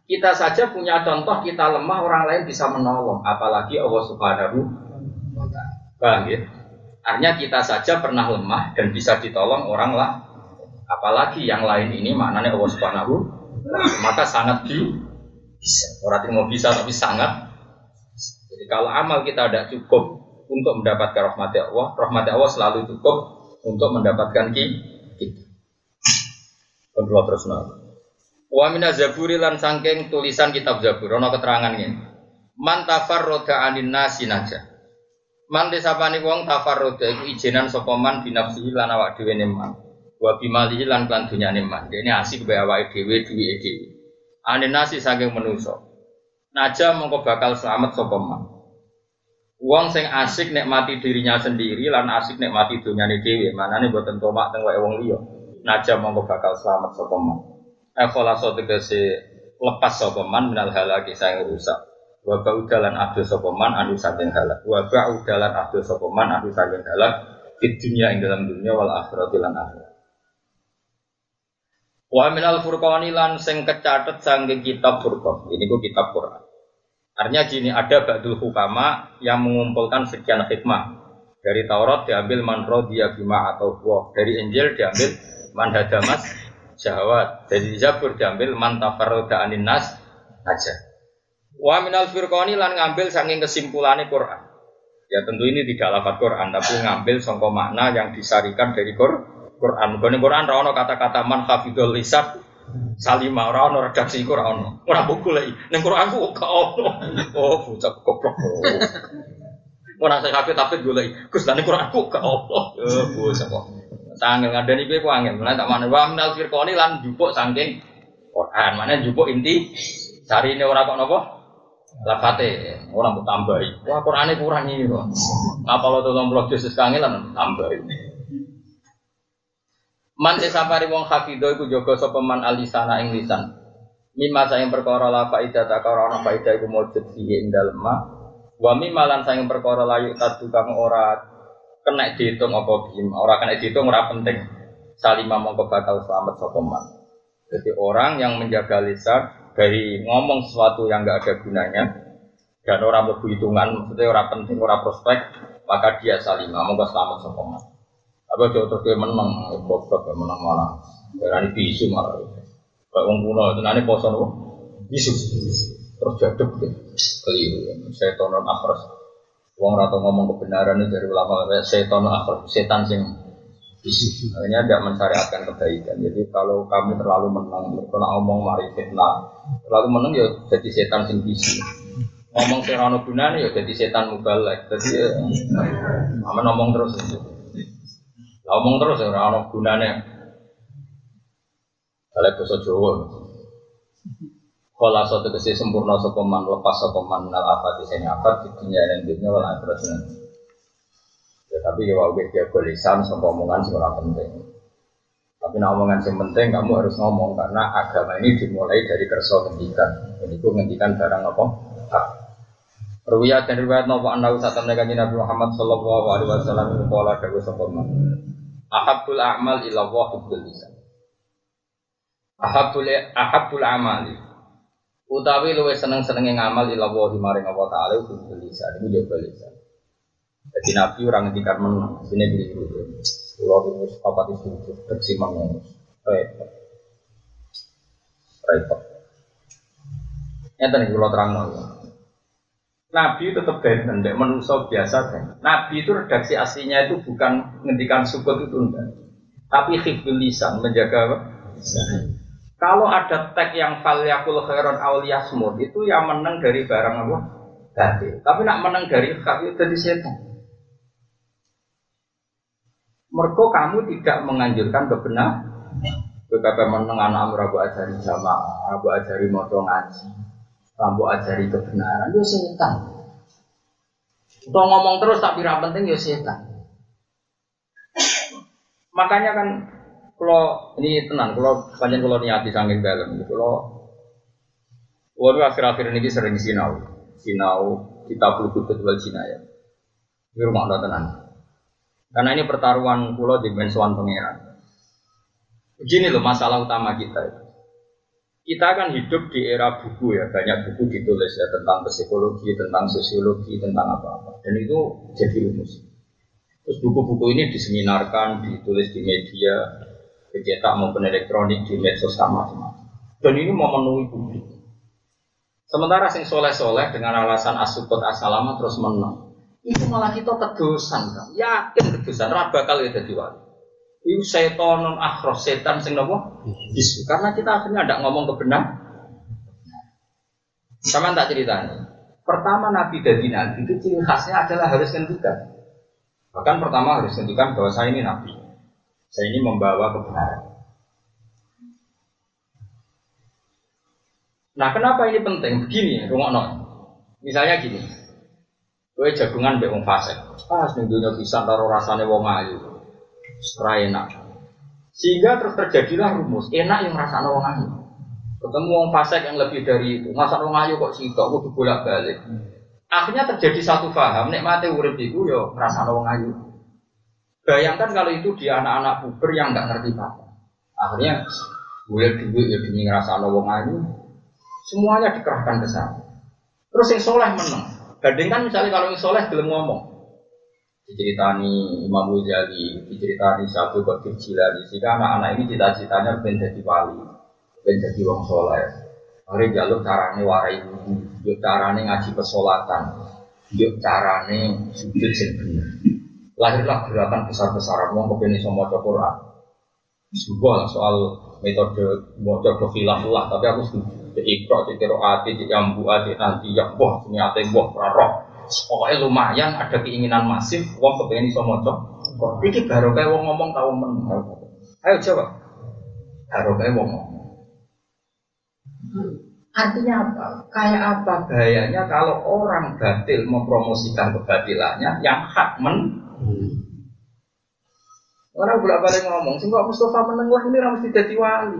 Kita saja punya contoh kita lemah, orang lain bisa menolong, apalagi Allah Subhanahu wa taala. ya? Artinya kita saja pernah lemah dan bisa ditolong orang lah. Apalagi yang lain ini maknanya Allah Subhanahu maka sangat di bisa. Orang mau bisa tapi sangat. Jadi kalau amal kita tidak cukup untuk mendapatkan rahmat Allah, rahmat Allah selalu cukup untuk mendapatkan kita. Kedua terus Wa mina zaburi lan sangking tulisan kitab Zabur ana keterangan ini. Man tafarroda anin nasi naja. Man wong tafarroda iku ijenan sapa man binafsihi lan awak dhewe. Wa bimalihi lan lan dunyane man. Dene asik bae awake dhewe duwe dhewe. Anin nasi saking manusa. Naja mongko bakal selamat sapa man. Wong sing asik nikmati dirinya sendiri lan asik nikmati dunyane dhewe. Manane boten tomak teng wong liya. Naja mongko bakal selamat sapa man. Kholaso tegese lepas sapa man minal halaki rusak wa ba'udalan adu sopeman anu saking halak wa ba'udalan adu sopeman anu saking halak di dunia ing dalam dunia wal akhirat lan akhirat wa minal furqani lan sing kecatet saking kitab furqan. Ini ku kitab Quran. Artinya gini ada ba'dul hukama yang mengumpulkan sekian hikmah. Dari Taurat diambil man dia bima atau buah. Dari Injil diambil man hadamas syahwat. Dari Zabur diambil man tafarroda anin nas aja. Wa minal firqani lan ngambil saking kesimpulannya Quran. Ya tentu ini tidak lafaz Quran, tapi ngambil songko makna yang disarikan dari Quran. Bukan Quran rawon kata-kata man hafidul lisan salima ora redaksi iku ora ono. Ora buku lagi. Ning Quran ku gak ono. Oh, bocah goblok. Ora saya hafid tapi golek. Gus lan Quran ku gak ono. Eh, bocah kok. Sangel ngadani kowe ku angel. Mulai tak mana wa minal firqani lan jupuk saking Quran. Mana jupuk inti cari ini orang kok nopo? lafate orang mau tambahi wah Qur'ane kurang ini kok apa lo tolong blog Yesus kangelan tambahi Man sesapari wong hafido iku jaga sapa man alisana ing lisan. Mimma sayang perkara la faida ta karo ana faida iku mujud fihi ing dalem ma. Wa mimma lan sayang perkara layu tadu kang ora kena dihitung apa bim, ora kena dihitung ora penting. Salima mongko bakal selamat sapa man. Jadi orang yang menjaga lisan dari ngomong sesuatu yang nggak ada gunanya dan orang lebih hitungan, maksudnya orang penting, orang prospek, maka dia salimah, mau selamat sama Apa jauh terus dia menang, goblok dia menang malah, ini bisu malah. Kayak orang kuno itu nanti poso nopo, bisu, terus jaduk deh, keliru. Setan non akhras, Wong rata ngomong kebenaran itu dari ulama, setan akhras, setan sing bisu. Akhirnya tidak mensyariatkan kebaikan. Jadi kalau kamu terlalu menang, kalau ngomong mari fitnah, terlalu menang ya jadi setan sing bisu. Ngomong serano gunane ya jadi setan mubalek. Jadi ya, ngomong terus. Ngomong terus ya ora gunane. Kalau bahasa Jawa. Kala satu kesi sempurna sokoman lepas sokoman nal afati seni afat di dunia dan dunia wal akhirat Ya, tapi ya wae dia lisan sampai omongan sih penting. Tapi nah omongan yang penting kamu harus ngomong karena agama ini dimulai dari kerso ngendikan. Jadi itu ngendikan barang apa? Ruwiyat dan riwayat nopo anda usah Nabi Muhammad Sallallahu Alaihi Wasallam itu pola dagu sopoma. Ahabul amal ila hubbul lisan. Ahabul ahabul amali. Utawi luwe seneng senenge ngamal ila wahi maring Allah Taala hubbul lisan. Itu juga lisan. Jadi Nabi orang ngendikan menang, sini diri dulu. Pulau itu apa itu bersih menang. Repot. Repot. Yang tadi pulau terang Nabi tetap benten, tidak manusia biasa kan. Nabi itu redaksi aslinya itu bukan ngendikan sukut itu enggak. Tapi hifdul lisan, menjaga apa? Kalau ada tag yang falyakul khairon awliyasmud itu yang menang dari barang apa? Tadi. Tapi nak menang dari kafir dari setan. Mereka kamu tidak menganjurkan kebenaran. Betapa meneng anak rabu ajari jamaah, rabu ajari moco ngaji, rabu ajari kebenaran, yo setan. Untuk ngomong terus tapi tidak penting yo setan. Makanya kan kalau ini tenang, kalau panjang kalau niati saking dalam, kalau waduh akhir-akhir ini sering sinau, sinau kita perlu kutut wal ya. Ini rumah tenang. Karena ini pertaruhan pulau di Mensuan Pangeran. Begini loh masalah utama kita itu. Kita kan hidup di era buku ya, banyak buku ditulis ya tentang psikologi, tentang sosiologi, tentang apa-apa. Dan itu jadi rumus. Terus buku-buku ini diseminarkan, ditulis di media, dicetak maupun elektronik, di medsos sama sama. Dan ini memenuhi publik. Sementara sing soleh-soleh dengan alasan asukut asalama terus menang itu malah kita kedosan kan yakin kedosan ora bakal ya dadi wali itu setan non akhros setan sing nopo bisu karena kita akhirnya tidak ngomong kebenar sama tak ceritanya Pertama Nabi dari Nabi itu ciri khasnya adalah harus ngendikan. Bahkan pertama harus ngendikan bahwa saya ini Nabi. Saya ini membawa kebenaran. Nah kenapa ini penting? Begini, rumah Misalnya gini, gue jagungan be wong fasik. Pas ning taruh rasane wong ayu. Ora enak. Sehingga terus terjadilah rumus, enak yang rasa wong ayu. Ketemu wong fasik yang lebih dari itu, masa wong ayu kok sitok kudu bolak-balik. Akhirnya terjadi satu paham, mati urip iku yo rasa wong ayu. Bayangkan kalau itu di anak-anak puber yang nggak ngerti apa. Akhirnya gue duit ya demi ngerasa wong ayu, semuanya dikerahkan ke sana. Terus yang soleh menang. Bandingkan misalnya kalau yang soleh belum ngomong. Diceritani Imam Ghazali, diceritani Syafi'i Qadir Jilani. Jika anak-anak ini cita-citanya pengen jadi wali, pengen jadi wong soleh. Hari jalur carane warai ibu, yuk carane ngaji pesolatan, yuk carane sujud sing Lahirlah gerakan besar-besaran wong kepengen iso maca Quran. Sebuah soal metode maca khilaf lah, tapi aku setuju ikro, cek kiro ati, cek yambu ati, nanti ya ini ati boh, raro. Pokoknya lumayan ada keinginan masif, wong kepengen iso moco. Kok iki baru kayak wong ngomong tahu men. Ayo coba. Baru kayak wong ngomong. Artinya apa? Kayak apa bahayanya kalau orang batil mempromosikan kebatilannya yang hak men. Orang bolak balik ngomong, sih kok Mustafa meneng lah ini harus jadi wali.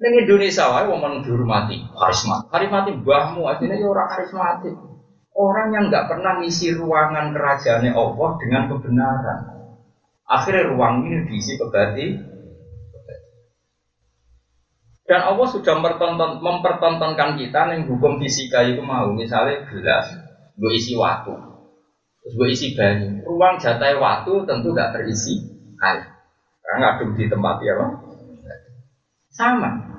Neng Indonesia wae wong men dihormati, karisma. Karismati mbahmu asline ya ora karismatik. Orang yang nggak pernah ngisi ruangan kerajaannya Allah dengan kebenaran. Akhirnya ruang ini diisi kebati. Dan Allah sudah mempertonton, mempertontonkan kita yang hukum fisika itu mau misalnya gelas, gue isi waktu, terus gue isi banyu. Ruang jatah waktu tentu gak terisi air, karena ngaduk di tempat ya, Sama.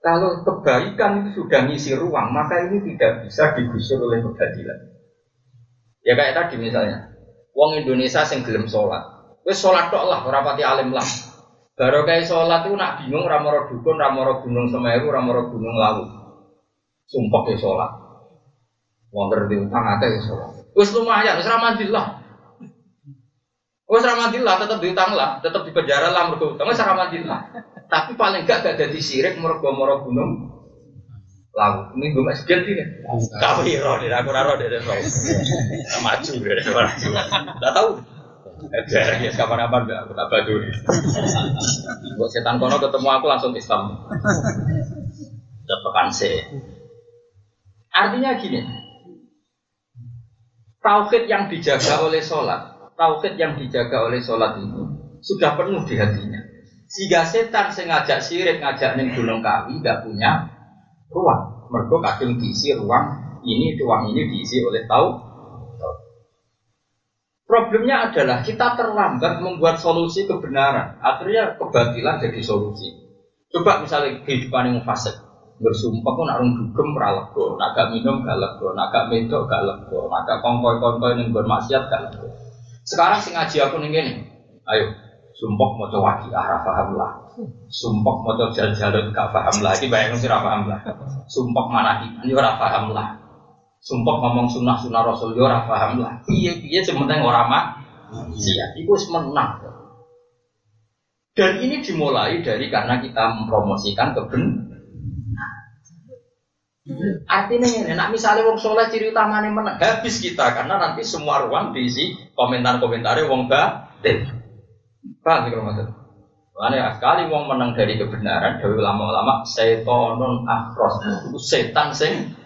Kalau kebaikan itu sudah ngisi ruang, maka ini tidak bisa digusur oleh kebatilan. Ya kayak tadi misalnya, wong Indonesia sing gelem sholat, wes sholat tok lah, rapati alim lah. Baru kayak sholat itu nak bingung, ramoro dukun, ramoro gunung semeru, ramoro gunung lawu. Sumpah ya sholat. Wong terdi utang akeh ya sholat. Wes lumayan, wes ramadillah. Wes ramadillah, tetap diutang lah, tetap di penjara lah, mergo utang, wes ramadillah. Tapi paling gak gak jadi sirik mergo moro gunung lagu ini. Gue masih ganti kan kau hero deh aku raro deh deh maju deh maju. Nggak tahu Ejar ya kapan kapan gak aku tak baju nih buat setan kono ketemu aku langsung Islam. Tekan sih artinya gini. Tauhid yang dijaga oleh sholat tauhid yang dijaga oleh sholat ini sudah penuh di hatinya sehingga setan sengaja sirik ngajak neng gunung kawi gak punya ruang. Mergo kadung diisi ruang ini ruang ini diisi oleh tahu. Problemnya adalah kita terlambat membuat solusi kebenaran. Akhirnya kebatilan jadi solusi. Coba misalnya kehidupan yang fasik bersumpah pun arung dugem ralego, naga minum gak lego, naga medok gak lego, kongkoi kongkoi yang bermaksiat gak. Sekarang sing ngaji aku nih ayo Sumpok mau coba waki ah paham lah. Sumpok mau coba jalan-jalan gak paham lah. Ini bayangin sih paham lah. Sumpok mana ini ora paham lah. Sumpok ngomong sunnah sunnah rasul yo ora paham lah. Iya iya sementing orang mak. Iya, itu menang. Dan ini dimulai dari karena kita mempromosikan keben Artinya ini, nak misalnya wong soleh ciri utamanya menang, habis kita karena nanti semua ruang diisi komentar-komentarnya wong batin. Paham sih kalau maksud? Makanya sekali wong menang dari kebenaran, dari ulama-ulama, setonun akros, itu setan sing.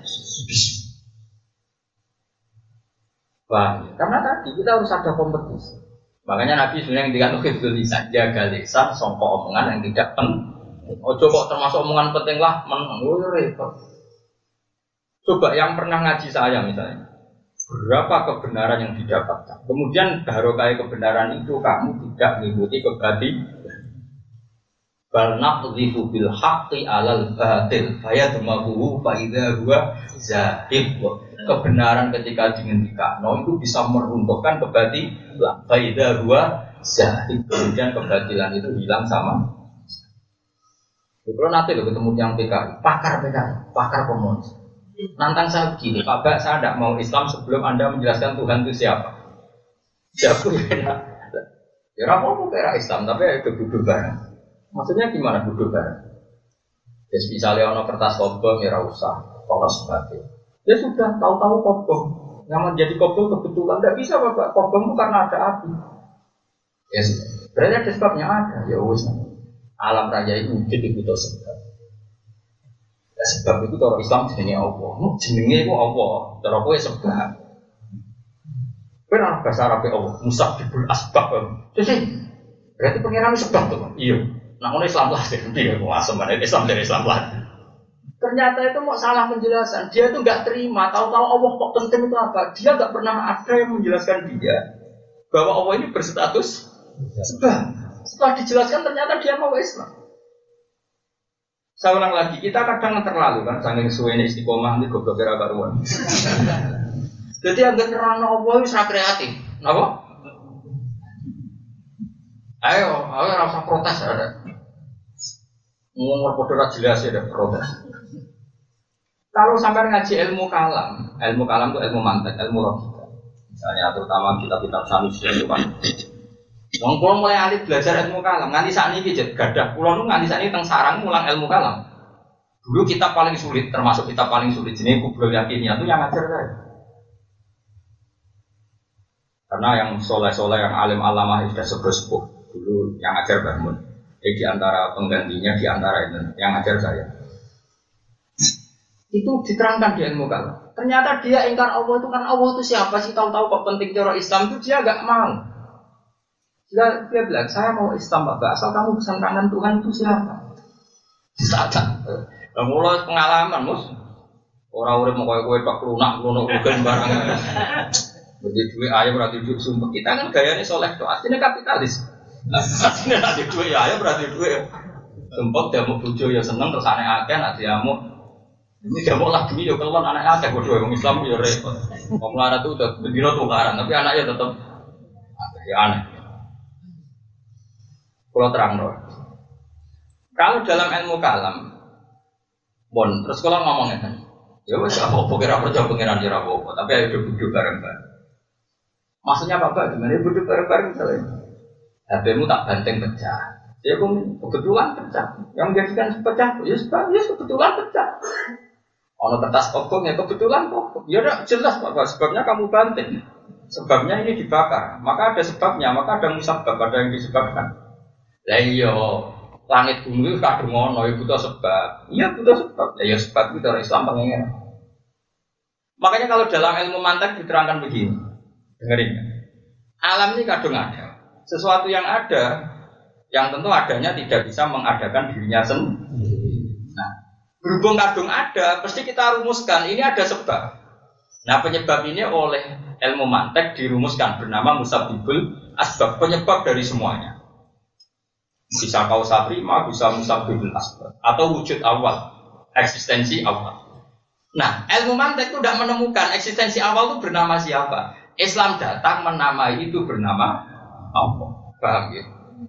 Paham? Karena tadi kita harus ada kompetisi. Makanya Nabi sebenarnya dikatakan itu lisan, jaga lisan, songkok omongan yang tidak penting. Oh coba termasuk omongan penting lah, menang, oh repot. Coba yang pernah ngaji saya misalnya, berapa kebenaran yang didapatkan. Kemudian barokah kebenaran itu kamu tidak mengikuti kebati. Bal naqdhifu bil haqqi alal batil fayadmahu fa idza huwa zahib. Kebenaran ketika dihentikan, itu bisa meruntuhkan kebatilan. Fa idza huwa zahib. Kemudian kebatilan itu hilang sama kalau nanti lo ketemu yang PKI, pakar PKI, pakar komunis. Nantang saya begini, Pak saya tidak mau Islam sebelum Anda menjelaskan Tuhan itu siapa. Siapa ya? Apa kira Islam, tapi ya duduk bareng. Maksudnya gimana duduk bareng? Ya misalnya ono kertas kobong ya usah, kalau sebagai. Ya sudah tahu-tahu kobong. Yang menjadi kobong kebetulan tidak bisa bapak kobong karena ada api. Ya sudah. Berarti ada sebabnya ada. Ya wis. Alam raya itu wujud butuh sebab. Ya, sebab itu kalau Islam jenenge Allah. Jenenge itu Allah. Cara kowe sebab. Kowe bahasa Arab Allah, musabbibul asbab. Jadi berarti pengiran sebab tuh. Iya. Nah, Islam lah, dia mau asam Islam dari Islam lah. Ternyata itu mau salah penjelasan. Dia itu nggak terima. Tahu-tahu Allah kok penting itu apa? Dia nggak pernah ada yang menjelaskan dia bahwa Allah ini berstatus sebab. Setelah dijelaskan ternyata dia mau Islam. Saya ulang lagi, kita kadang terlalu kan, saking suwe ini istiqomah ini goblok kira karuan. Jadi agak terang Allah itu kreatif, apa? Ayo, ayo rasa protes ada. Ngomong podo jelas ya ada protes. Kalau sampai ngaji ilmu kalam, ilmu kalam itu ilmu mantek, ilmu logika. Misalnya terutama kitab-kitab Sanusi itu kan. Wong kula mulai alih belajar ilmu kalam, nganti saat ini jet gadah. Kula nu nganti saat ini teng sarang mulang ilmu kalam. Dulu kita paling sulit, termasuk kita paling sulit jenis kubro yakinnya itu yang ngajar saya. Karena yang soleh-soleh, yang alim alamah sudah sepuh dulu yang ngajar bangun. Eh, di antara penggantinya, di antara itu yang ngajar saya itu diterangkan di ilmu kalam. Ternyata dia ingkar Allah itu kan Allah itu siapa sih tahu-tahu kok penting cara Islam itu dia agak mau. Dia, dia bilang saya mau Islam asal kamu bisa kangen Tuhan itu siapa? Saat nah, mulai pengalaman mus orang orang mau kue kue pak lunak lunak bukan barang. Jadi duit ayah berarti duit sumpah kita kan gayanya soleh tuh aslinya kapitalis. Aslinya nanti duit ayah berarti duit. Sumpah dia mau bujo ya seneng terus aneh aja nanti mau ini gak mau lagi ya kalau anaknya ada gue dua Islam ya repot. Mau melarat tuh udah berdiri tukaran, tapi anaknya tetap ya aneh. Kalau terang dong. Kalau dalam ilmu kalam, bon, terus kalau ngomongnya kan, ya wes apa apa kira percaya pengiran kira apa tapi ayo duduk bareng bareng. Maksudnya apa apa? Gimana duduk bareng bareng misalnya? HPmu tak banteng pecah. Ya kebetulan pecah. Yang menjadikan pecah, ya sebab ya kebetulan pecah. Ono kertas kobong ya kebetulan kok. Ya udah jelas Pak, sebabnya kamu banting. Sebabnya ini dibakar. Maka ada sebabnya, maka ada musabab, ada yang disebabkan. Lah iya, langit bumi kadung ngono, ya butuh sebab. Iya butuh sebab. Ya, ya sebab itu orang Islam pengen. Makanya kalau dalam ilmu mantek diterangkan begini. Dengerin. Alam ini kadung ada. Sesuatu yang ada, yang tentu adanya tidak bisa mengadakan dirinya sendiri. Berhubung kadung ada, pasti kita rumuskan ini ada sebab. Nah penyebab ini oleh ilmu mantek dirumuskan bernama musabibul asbab penyebab dari semuanya. Bisa kausa prima, bisa musabibul asbab atau wujud awal, eksistensi awal. Nah ilmu mantek itu tidak menemukan eksistensi awal itu bernama siapa. Islam datang menamai itu bernama Allah. Paham ya?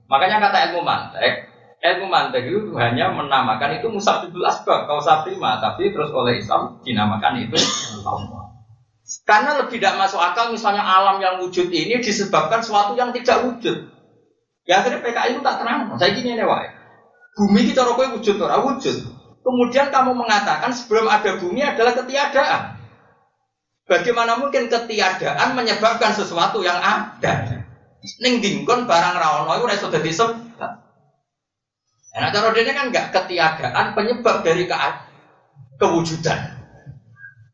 Makanya kata ilmu mantek, ilmu mantek itu hanya menamakan itu musabibul asbab kausa prima tapi terus oleh Islam dinamakan itu Allah karena lebih tidak masuk akal misalnya alam yang wujud ini disebabkan sesuatu yang tidak wujud ya akhirnya PKI itu tak terang saya gini nih wae bumi kita rokok wujud orang wujud kemudian kamu mengatakan sebelum ada bumi adalah ketiadaan bagaimana mungkin ketiadaan menyebabkan sesuatu yang ada ning dingkon barang rawono itu iso dadi sebab Nah, cara dia kan enggak ketiadaan penyebab dari ke kewujudan.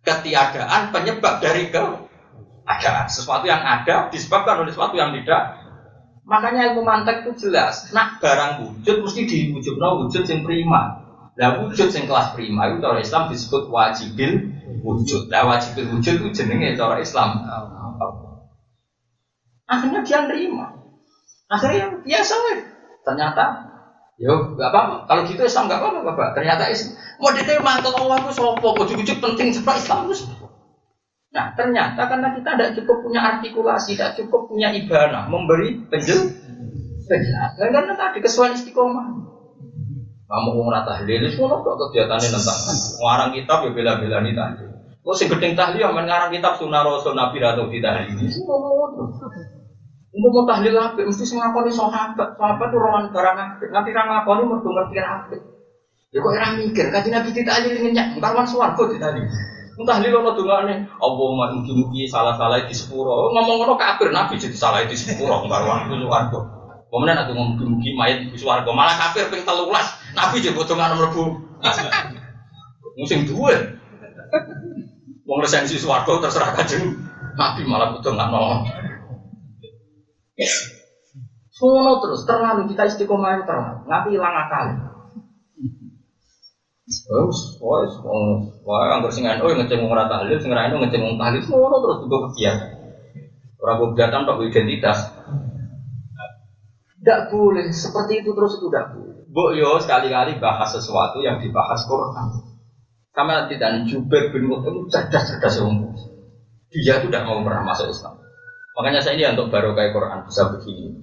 Ketiadaan penyebab dari keadaan. Sesuatu yang ada disebabkan oleh sesuatu yang tidak. Makanya ilmu mantek itu jelas. Nak barang wujud mesti diwujud no wujud yang prima. Nah wujud yang kelas prima itu cara Islam disebut wajibil wujud. Nah wajibil wujud itu jenenge cara Islam. Akhirnya dia nerima. Akhirnya biasa Ternyata Yo, gak apa-apa. Kalau gitu Islam gak apa-apa, Bapak. Ternyata Islam. Mau diterima mantel Allah itu sopo, ujuk-ujuk penting sebab Islam itu. Nah, ternyata karena kita tidak cukup punya artikulasi, tidak cukup punya ibana, memberi penjel, penjelasan. Karena tadi kesuai istiqomah. Kamu mau rata tahlil, semua kok kegiatannya tentang ngarang kitab ya bela-bela nih tadi. Kok sing gedeng tahlil yang ngarang kitab sunnah rasul nabi atau tidak ini semua mau mau tahlil apa? Mesti ngakoni sahabat, sahabat rohan barang apa? Nanti orang ngakoni merdu ngerti apa? Ya kok orang mikir, kaji nabi aja ngenyak, kawan suwargo di tadi. Entah lilo no dungane, Allah mugi-mugi salah-salah di sepuro. Ngomong ngono kafir nabi jadi salah di sepuro, baru waktu suwargo. Kemudian aku ngomong mugi-mugi mayat di suwargo, malah kafir ping telulas. Nabi jadi potongan mlebu. Musim dua. Wong resensi swarga terserah kajeng. Nabi malah potongan nol. Sono terus terlalu kita istiqomah terlalu nanti hilang akal. Terus, wes, wah, anggur sing oh ngeceng wong ora tahlil, sing ora ngeceng wong tahlil, terus juga kegiatan. Orang kegiatan tak identitas. Tidak boleh, seperti itu terus itu tidak boleh. Bu yo sekali-kali bahas sesuatu yang dibahas Quran. Sama tidak Jubair bin Mut'im cerdas-cerdas umum. Dia itu tidak mau pernah masuk Islam. Makanya saya ini untuk baru kayak Quran bisa begini.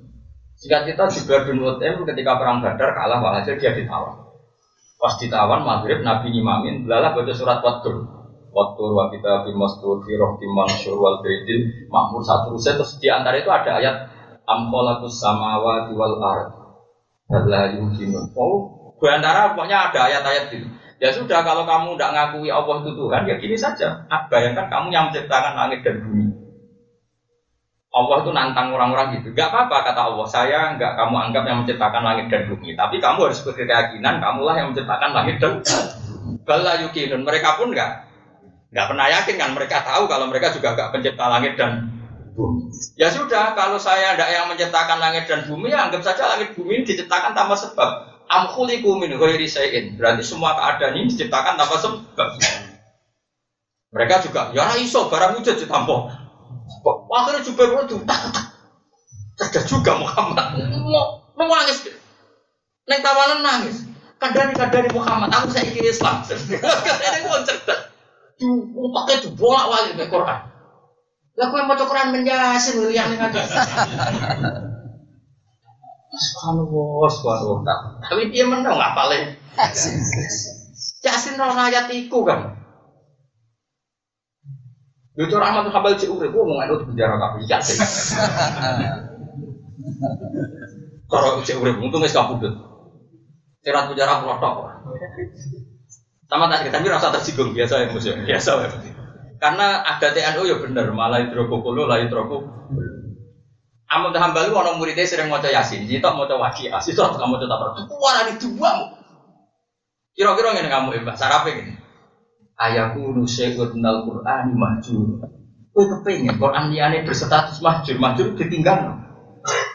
Jika kita Jubair bin Mut'im ketika perang Badar kalah walhasil dia ditawan. Pas ditawan maghrib Nabi nyimamin, belalah baca surat Wadur. Wadur wa kita bimastur fi rohti mansur wal bedil makmur satu ruset terus di antara itu ada ayat amkolakus samawa wal ard Allah yumkinun. Oh, antara pokoknya ada ayat-ayat itu. Ya sudah, kalau kamu tidak ngakui Allah itu Tuhan, ya gini saja. Ah, bayangkan kamu yang menciptakan langit dan bumi. Allah itu nantang orang-orang gitu. Gak apa-apa kata Allah, saya nggak kamu anggap yang menciptakan langit dan bumi. Tapi kamu harus berkeyakinan, kamulah yang menciptakan langit dan Bala yukinun. Mereka pun nggak nggak pernah yakin kan. Mereka tahu kalau mereka juga nggak pencipta langit dan bumi. Ya sudah, kalau saya tidak yang menciptakan langit dan bumi, ya anggap saja langit bumi diciptakan tanpa sebab. Amkhuliku min ghairi sayin. Berarti semua keadaan ini diciptakan tanpa sebab. Mereka juga, ya iso barang wujud ditampo. Akhirnya juga itu ada juga Muhammad. Mau nangis. Neng tawanan nangis. Kadari kadari Muhammad, aku saya ingin Islam. Ini mau cerdas. Pakai itu bolak balik ke Quran. Lah kowe maca Quran men Yasin liyane ngene. Subhanallah, subhanallah. Tapi dia menang nggak paling. Yasin roh ayat iku kan. Itu rahmat kabel cek urip, mau ngadu penjara kabeh Yasin. Cara cek urip untung wis kabudut. Cerat penjara klotok. Sama tak tapi rasa tersinggung biasa ya musuh. Biasa ya. Karena ada TNU ya bener, malah hidrokokolo lah hidrokok. Amun hambal orang muridnya sering mau yasin, jadi tak mau asin, tak kamu tetap berarti Wah ada dua. Kira-kira ini kamu imbah sarape ini. Ayahku nusyai'ud nal Qur'ani mahjur. Kowe kepengen Quran liyane berstatus mahjur, mahjur ditinggal.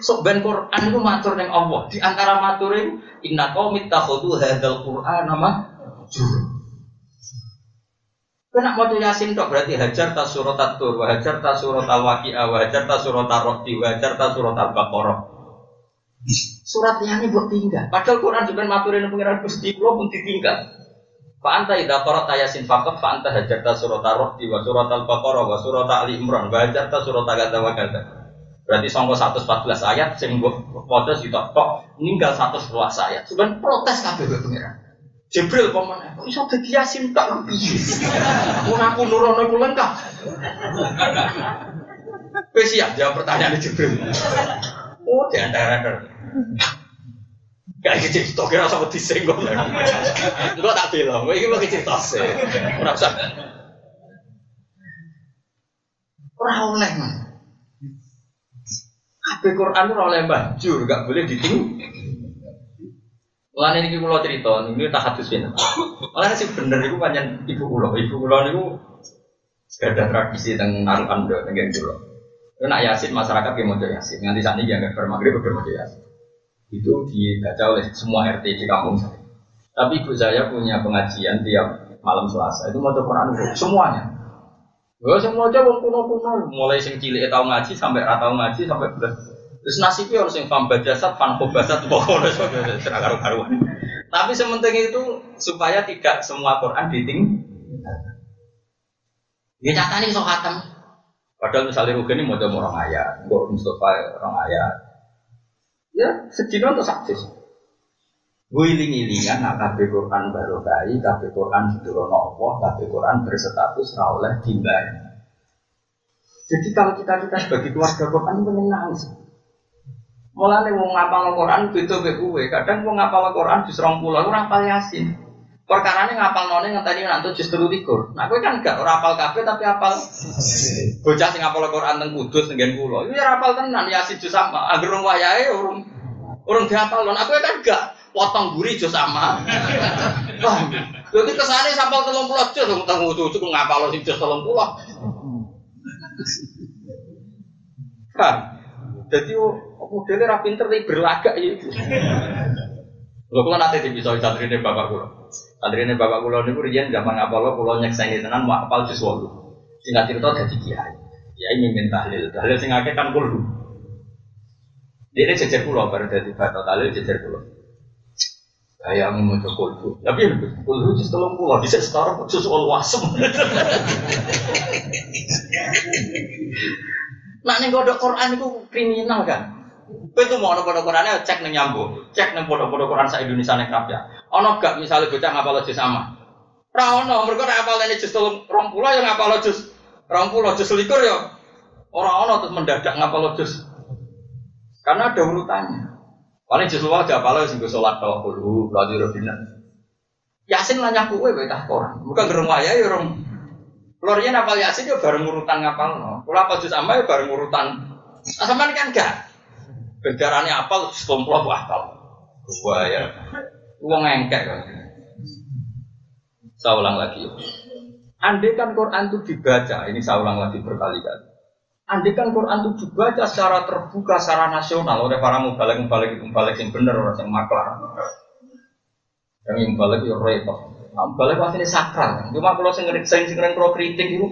Sok ben Quran itu matur ning Allah. Di antara matur itu inna qaumit takhudu hadzal Qur'ana mahjur. Kena mau yasin tok berarti hajar tas surat tur, hajar tas surat al waqiah, hajar tas surat al roti, hajar tas surat al baqarah. Surat yang ini buat tinggal. Padahal Quran juga maturin pengiran gusti pun ditinggal. Pak anta idza qara'ta yasin fa anta hajarta surat ar-roti wa surat al-baqarah wa surat ali imran wa hajarta surat kata wa. Berarti sangko 114 ayat sing mbok waca sitok tok ninggal 111 ayat. Sebenarnya protes kabeh pengiran. Jibril pemana? Kok iso dadi Yasin tak piye? Mun aku nurono iku lengkap. Wis siap jawab pertanyaan Jibril. Oh, di antara Gak iki cerita kira sama disenggol. Gua tak bilang, ini mau cerita sih. Ora usah. Oleh man. Kabeh Quran ora oleh banjur, gak boleh diting. Mulane niki kula cerita, ini tak hadis ben. Mulane sih bener iku pancen ibu kula. Ibu kula niku ada tradisi teng narukan do teng. Itu nak yasin masyarakat yang mau yasin. Nganti saat ini jangan bermaghrib udah mau yasin. Itu dibaca oleh semua RT di kampung saya. Tapi ibu saya punya pengajian tiap malam Selasa. Itu mau Quran semuanya. Gue semua coba kuno-kuno, mulai sing cilik tahu ngaji sampai ratau ngaji sampai belas Terus nasibnya harus yang fam bajasat, fam kobasat, pokoknya serang karu-karuan. Tapi sementing itu supaya tidak semua Quran diting. Dia nyata nih sok hatam. Padahal misalnya Rugen ini mau orang ayat, mau Mustafa orang ayat. Ya, sedino untuk saksis. Wiling-ilingan nak kabeh Quran barokai, kabeh Quran didurono Allah, kabeh Quran berstatus ra oleh. Jadi kalau kita kita sebagai keluarga Quran menyenang sih. Mulane wong ngapal Quran beda mek kowe. Kadang wong ngapal Quran jus 20 ora hafal Yasin. Perkarane ngapal none ngenteni nanti jus 23. Nah kowe kan gak ora hafal kabeh tapi hafal bocah sing ngapal Quran teng Kudus teng kula. Iku ya hafal tenan Yasin jus sama. Angger wong urung urung dihafal. Nah kowe kan gak potong guri jus sama. Wah, jadi kesane sampel telung puluh jus, tentang ujung ujung ngapal sing jus telung puluh. Kan, jadi modelnya rapi pinter tapi berlagak ya. Kalau nanti bisa santri ini bapak kulo, santri ini bapak kulo ini rian zaman ngapal lo kulo nyekseni tenan mau apal jus walu. Singkat cerita jadi kiai, kiai mimin tahlil, tahlil sing akeh kan kulo. Dia jejer kulo baru jadi bapak tahlil jejer kulo. Kayak mau kulhu. Tapi kulhu itu tolong pulau. Bisa sekarang khusus all wasem. Nah nih kodok Quran itu kriminal kan. Itu mau ono kodok Qurannya cek nih nyambung, cek nih kodok kodok Quran sa Indonesia kerap ya. Ono gak misalnya bocah ngapal aja sama. Rano mereka ngapal ini justru rong pulau yang ngapal jus rong pulau jus likur ya. Orang ono terus mendadak ngapal jus. Karena ada urutannya. Paling justru aja apal sing sholat kalau kudu lagi robina. Yasin nanya kue bae tak koran. Bukan gerung ya rom. Lorian apal Yasin ya bareng urutan ngapal no. Kalau apal juz sama ya bareng urutan. Nah, sama kan enggak. Bendarane apal sekomplo apal. Wah ya. Uang engkek kan. Saya ulang lagi. Andai kan Quran itu dibaca, ini saya ulang lagi berkali-kali. Andai kan Quran itu dibaca secara terbuka, secara nasional oleh para mubalik mubalik mubalik yang benar orang yang maklar. Yang mubalik itu repot. Mubalik pasti ini sakral. Cuma kalau saya ngeri kalau kritik itu,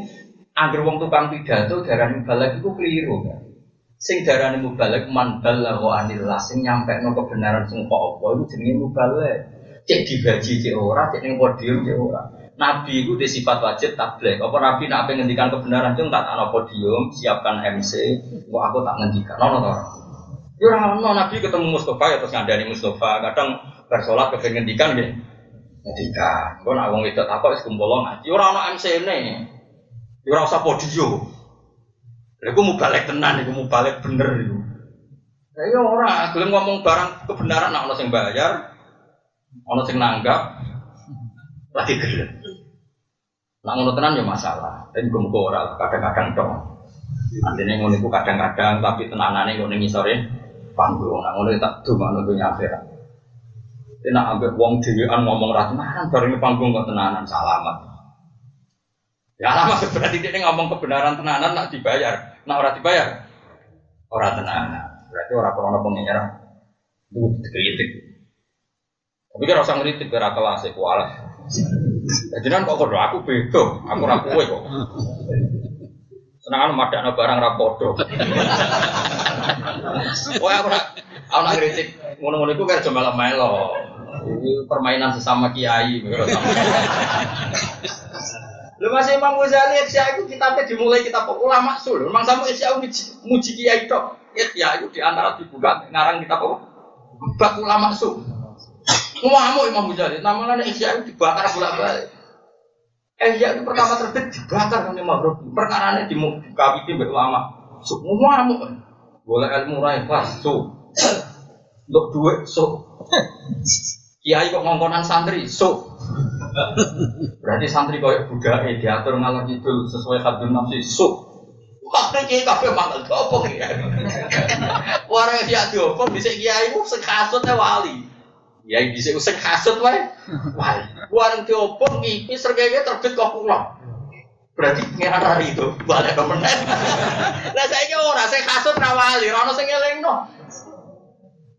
agar wong tukang pidato darah mubalik itu keliru. Kan? Sing darah mubalik mandal wa anillah, sing nyampe no kebenaran sing kok apa itu jenenge mubalik. Cek dibaji cek ora, cek ning podium cek ora. Nabi itu di sifat wajib tabligh. Apa Nabi nak pengen ngendikan kebenaran cung tak ana podium, siapkan MC, kok aku tak ngendikan. Ono to. Ya ora ono Nabi ketemu Mustafa ya terus ngandani Mustafa. Kadang bersolat kepengen ngendikan nggih. Ngendikan. Kok nak wong wedok apa wis kumpul ngaji ora MC-ne. Ya ora usah podium. Lha iku balik tenan iku balik bener iku. Ya ya ora gelem ngomong barang kebenaran nak ono sing bayar, ono sing nanggap, lagi gelem. Nah ngono tenan ya masalah. Dan gue ora kadang-kadang dong. Artinya ngono itu kadang-kadang tapi tenanane ngono ngisore panggung. Nah ngono tak dumane dunya akhirat. Enak ambek wong dhewean ngomong ra tenanan bareng panggung kok tenanan salamat. Ya lama berarti dia ngomong kebenaran tenanan nak dibayar. Nak ora dibayar ora tenanan. Berarti ora krono pengira. Itu dikritik. Tapi kan rasa ngeritik biar kelas kualas. Jadi kan kok kodo aku beda, aku ra kowe kok. Senangan madakno barang ra padha. Wah aku nak aku kritik ngono-ngono iku kerja melo-melo. Ini permainan sesama kiai. Lu masih Imam Ghazali Ihya itu kitabnya dimulai kitab ulama sul. Memang sama Ihya muji kiai tok. Ihya itu di antara dibuka ngarang kitab apa? Bab ulama sul. Ngamuk Imam Ghazali. Namanya Ihya itu dibakar bolak-balik. Ihya itu pertama terbit dibakar sama Imam Rabi. Perkara ini dikawiti oleh ulama. So, ngamuk. Boleh ilmu rai pas. So. Untuk duit. So. Kiai kok ngongkonan santri. So. Berarti santri kau budak diatur malah itu sesuai hadun nafsi. So. Wah, kiai kafe malah apa kiai? Warga dia diopong bisa kiai itu sekasutnya wali. Ya bisa usah kasut wae. Wah, warung diopong ngipi sergaya terbit kok pulang. Berarti pengiran hari itu balik ke menen. Lah saya ora saya kasut ra wali, ora ono sing elingno.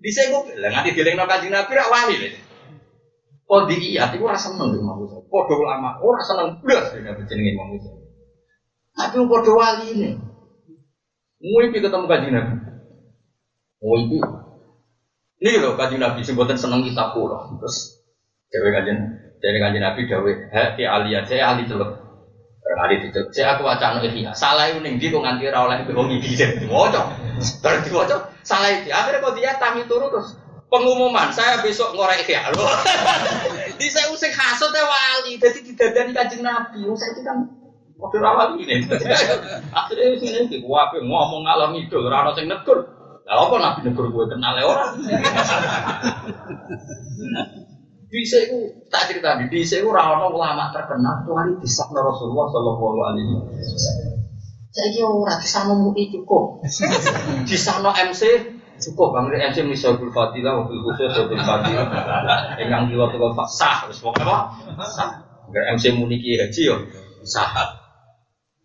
Dhisik kok lah nganti dilingno Kanjeng wali Kodi iya, itu ora seneng Imam Musa. Padha ulama ora seneng blas dengan jenenge Imam Musa. Tapi padha wali ini. Muipi ketemu Kanjeng Nabi. Muipi ini loh kajian Nabi sebutan seneng kitab pulau. Terus dewe kajian dari kajian Nabi dewe hati alia saya ahli celuk. Ali itu saya aku wacana ihya. Salah itu nih kok nganti rawleh itu wong iki jadi wocok. Berarti wocok salah itu. Akhirnya kok dia tami turu terus pengumuman saya besok ngorek ya loh di saya usik hasut ya wali. Jadi didadani kanjeng nabi. Saya itu kan waktu awal ini akhirnya sini ini wape ngomong ngalor itu rano sing negur. Lah apa nabi negur gue kenal ya orang bisa itu tak cerita di bisa itu rano ulama terkenal tuh hari disakna Rasulullah Shallallahu Alaihi Wasallam. Saya kira orang di sana mui cukup. Di sana MC cukup bang. MC misalul fadilah mobil khusus mobil fadilah yang kilo tuh sah. Terus pokoknya apa? Sah. Nggak MC muniki haji yo. Sah.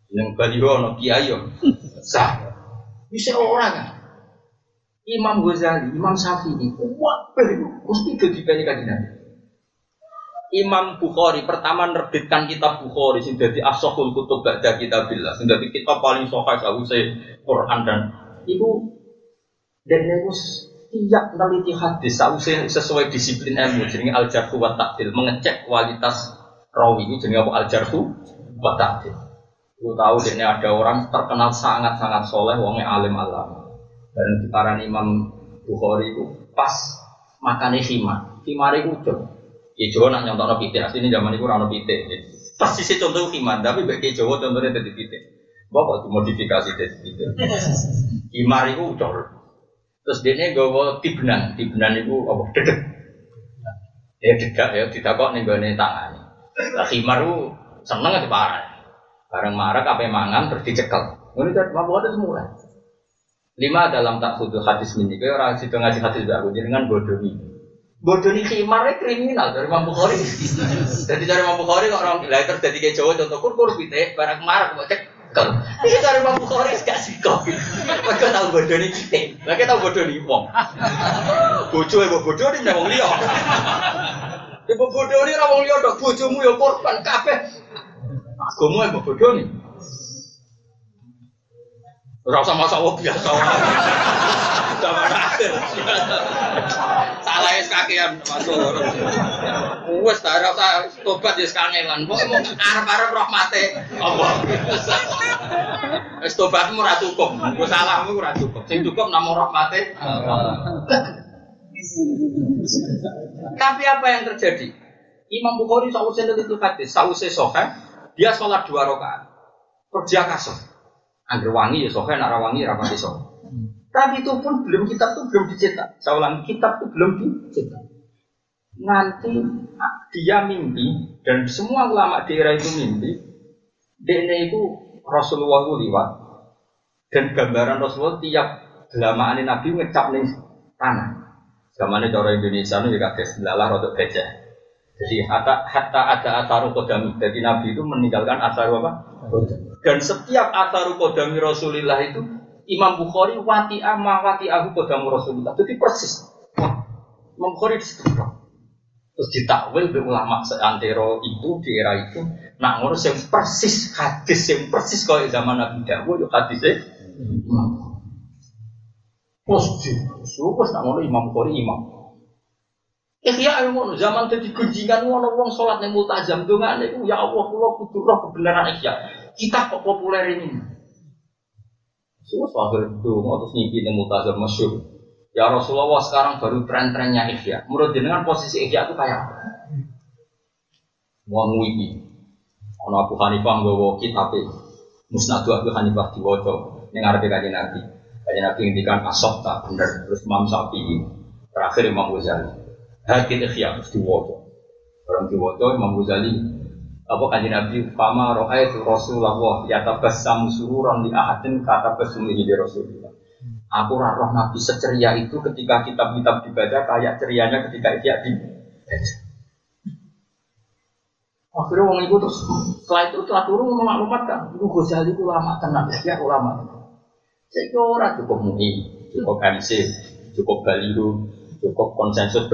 Yang baliho no kiai yo. Sah. Bisa orang kan Imam Ghazali, Imam Syafi'i, wah, mesti jadi banyak kajian. Imam Bukhari pertama nerbitkan kitab Bukhari sing dadi asahul kutub ba'da kitabillah sing dadi kitab paling sahih sause Quran dan ibu dan niku tiap meneliti hadis sausé sesuai disiplin ilmu jenenge al jarhu wa ta'dil mengecek kualitas rawi ini jenenge apa al jarhu wa ta'dil Lu tahu ini ada orang terkenal sangat-sangat soleh, wongnya alim alam. Dan dikarani Imam Bukhari itu pas makannya khimar. Khimar itu udah. Ya Jawa nak nyontok pitik, aslinya zaman itu rano pitik. Pas sisi contoh khimar, tapi bagi Jawa contohnya jadi pitik. Bapak dimodifikasi jadi pitik. Khimar itu udah. Terus dia gawa tibnan, tibnan itu apa? Dedek. Ya dedek ya, nih gue tangan. Lah itu seneng aja parah. Bareng marah apa mangan terus dicekel. Ini kan mampu ada semua. Lima dalam tak khudu hadis ini, kayak orang situ ngaji hadis aku dengan bodoh ini. Bodoh ini khimarnya kriminal dari Imam Bukhari. Jadi dari Imam Bukhari kok orang lah terus jadi kayak Jawa contoh kur kur pite barang marah kok cek Kalau ini dari Imam Bukhari gak sih kok. Mereka tahu bodoh ini kita. Mereka tahu bodoh ini wong. Bodoh ya bodoh ini memang liya. Ibu bodoh ini rawong liya dok bojomu ya korban kabeh. Agama ya bodoh nih. Rasa masa wong biasa. Zaman akhir. Salah es kakean masuk. Wes ta rasa tobat ya kangelan. Mau arep-arep rahmate Allah. Wes tobatmu ora cukup. Wes salahmu ora cukup. Sing cukup namung rahmate. Tapi apa yang terjadi? Imam Bukhari sausai itu hadis, sausai sohe, dia sholat dua rakaat, kerja kasar. Angger wangi ya sohe, nak wangi rapati sohe. Tapi itu pun belum kitab itu belum dicetak. Saya ulang, kitab itu belum dicetak. Nanti dia mimpi dan semua ulama daerah itu mimpi. Dene itu Rasulullah itu liwat dan gambaran Rasulullah tiap gelamaan Nabi ngecap nih tanah. Zamannya cara Indonesia itu juga lalah rotok gajah. Jadi hatta, hatta ada asaru kodami. Jadi Nabi itu meninggalkan asaru apa? Dan setiap asaru kodami Rasulullah itu Imam Bukhari wati ama wati aku kodamu Rasulullah. Jadi persis. Imam Bukhari di situ. Terus ditakwil be ulama seantero itu di era itu. Nak ngurus yang persis hadis yang persis kalau zaman Nabi Dawud yo hadisnya Imam Terus di terus nak ngono Imam Bukhari imam. Ikhya ilmu zaman jadi gunjingan ngono wong sholat yang multazam dengan itu ya Allah kula kudu roh kebenaran ikhya. Kita kok populer ini. Semua itu terus nyipi yang multazam masyur. Ya Rasulullah sekarang baru tren-trennya ikhya. Menurut jenengan posisi ikhya itu kayak apa? Wong wiki. Ono Abu Hanifah nggawa kitab Musnadu Abu Hanifah diwaca ning ngarepe kanjeng Nabi. Kanjeng Nabi ngendikan asok tak bener terus Imam Syafi'i terakhir Imam Ghazali. Hadit ikhya terus diwaca. Orang diwaca Imam Ghazali apa kanjeng Nabi fama itu Rasulullah yatabassamu sururan li ahadin kata basumi di Rasulullah. Aku roh Nabi seceria itu ketika kitab-kitab dibaca kayak cerianya ketika dia dibaca. Akhirnya orang itu terus setelah itu telah turun memaklumatkan, itu Ghazali itu ulama tenang, ya ulama. Saya kira orang cukup mui, cukup MC, cukup baliho, cukup konsensus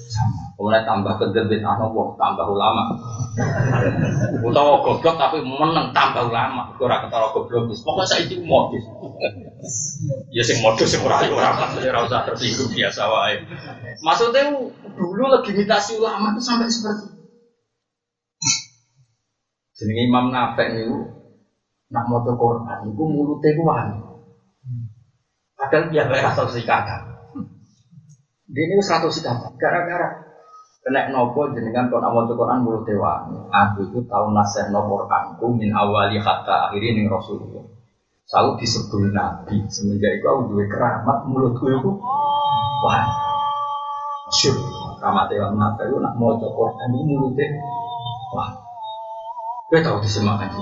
bersama. Kemudian tambah kedebit anu wong, tambah ulama. Utawa goblok tapi meneng tambah ulama. Ora ketara goblok wis. Pokoke saiki modus. Ya sing modus sing ora ora maksudnya ora usah tersinggung biasa wae. Maksudnya dulu legitimasi ulama itu sampai seperti. Jenenge Imam Nafek niku nak maca Quran niku mulute ku wangi. Padahal dia ora sikatan. Dia ini satu sikap gara-gara kena nopo jenengan kon amal Quran mulut dewa. Aku itu tahu nasih nopo Quranku min awali hatta akhiri ning Rasulullah. Selalu disebut Nabi semenjak itu aku dua keramat mulutku itu wah syur keramat dewa nabi itu nak mau Quran itu mulutnya wah. Gue tahu disemakan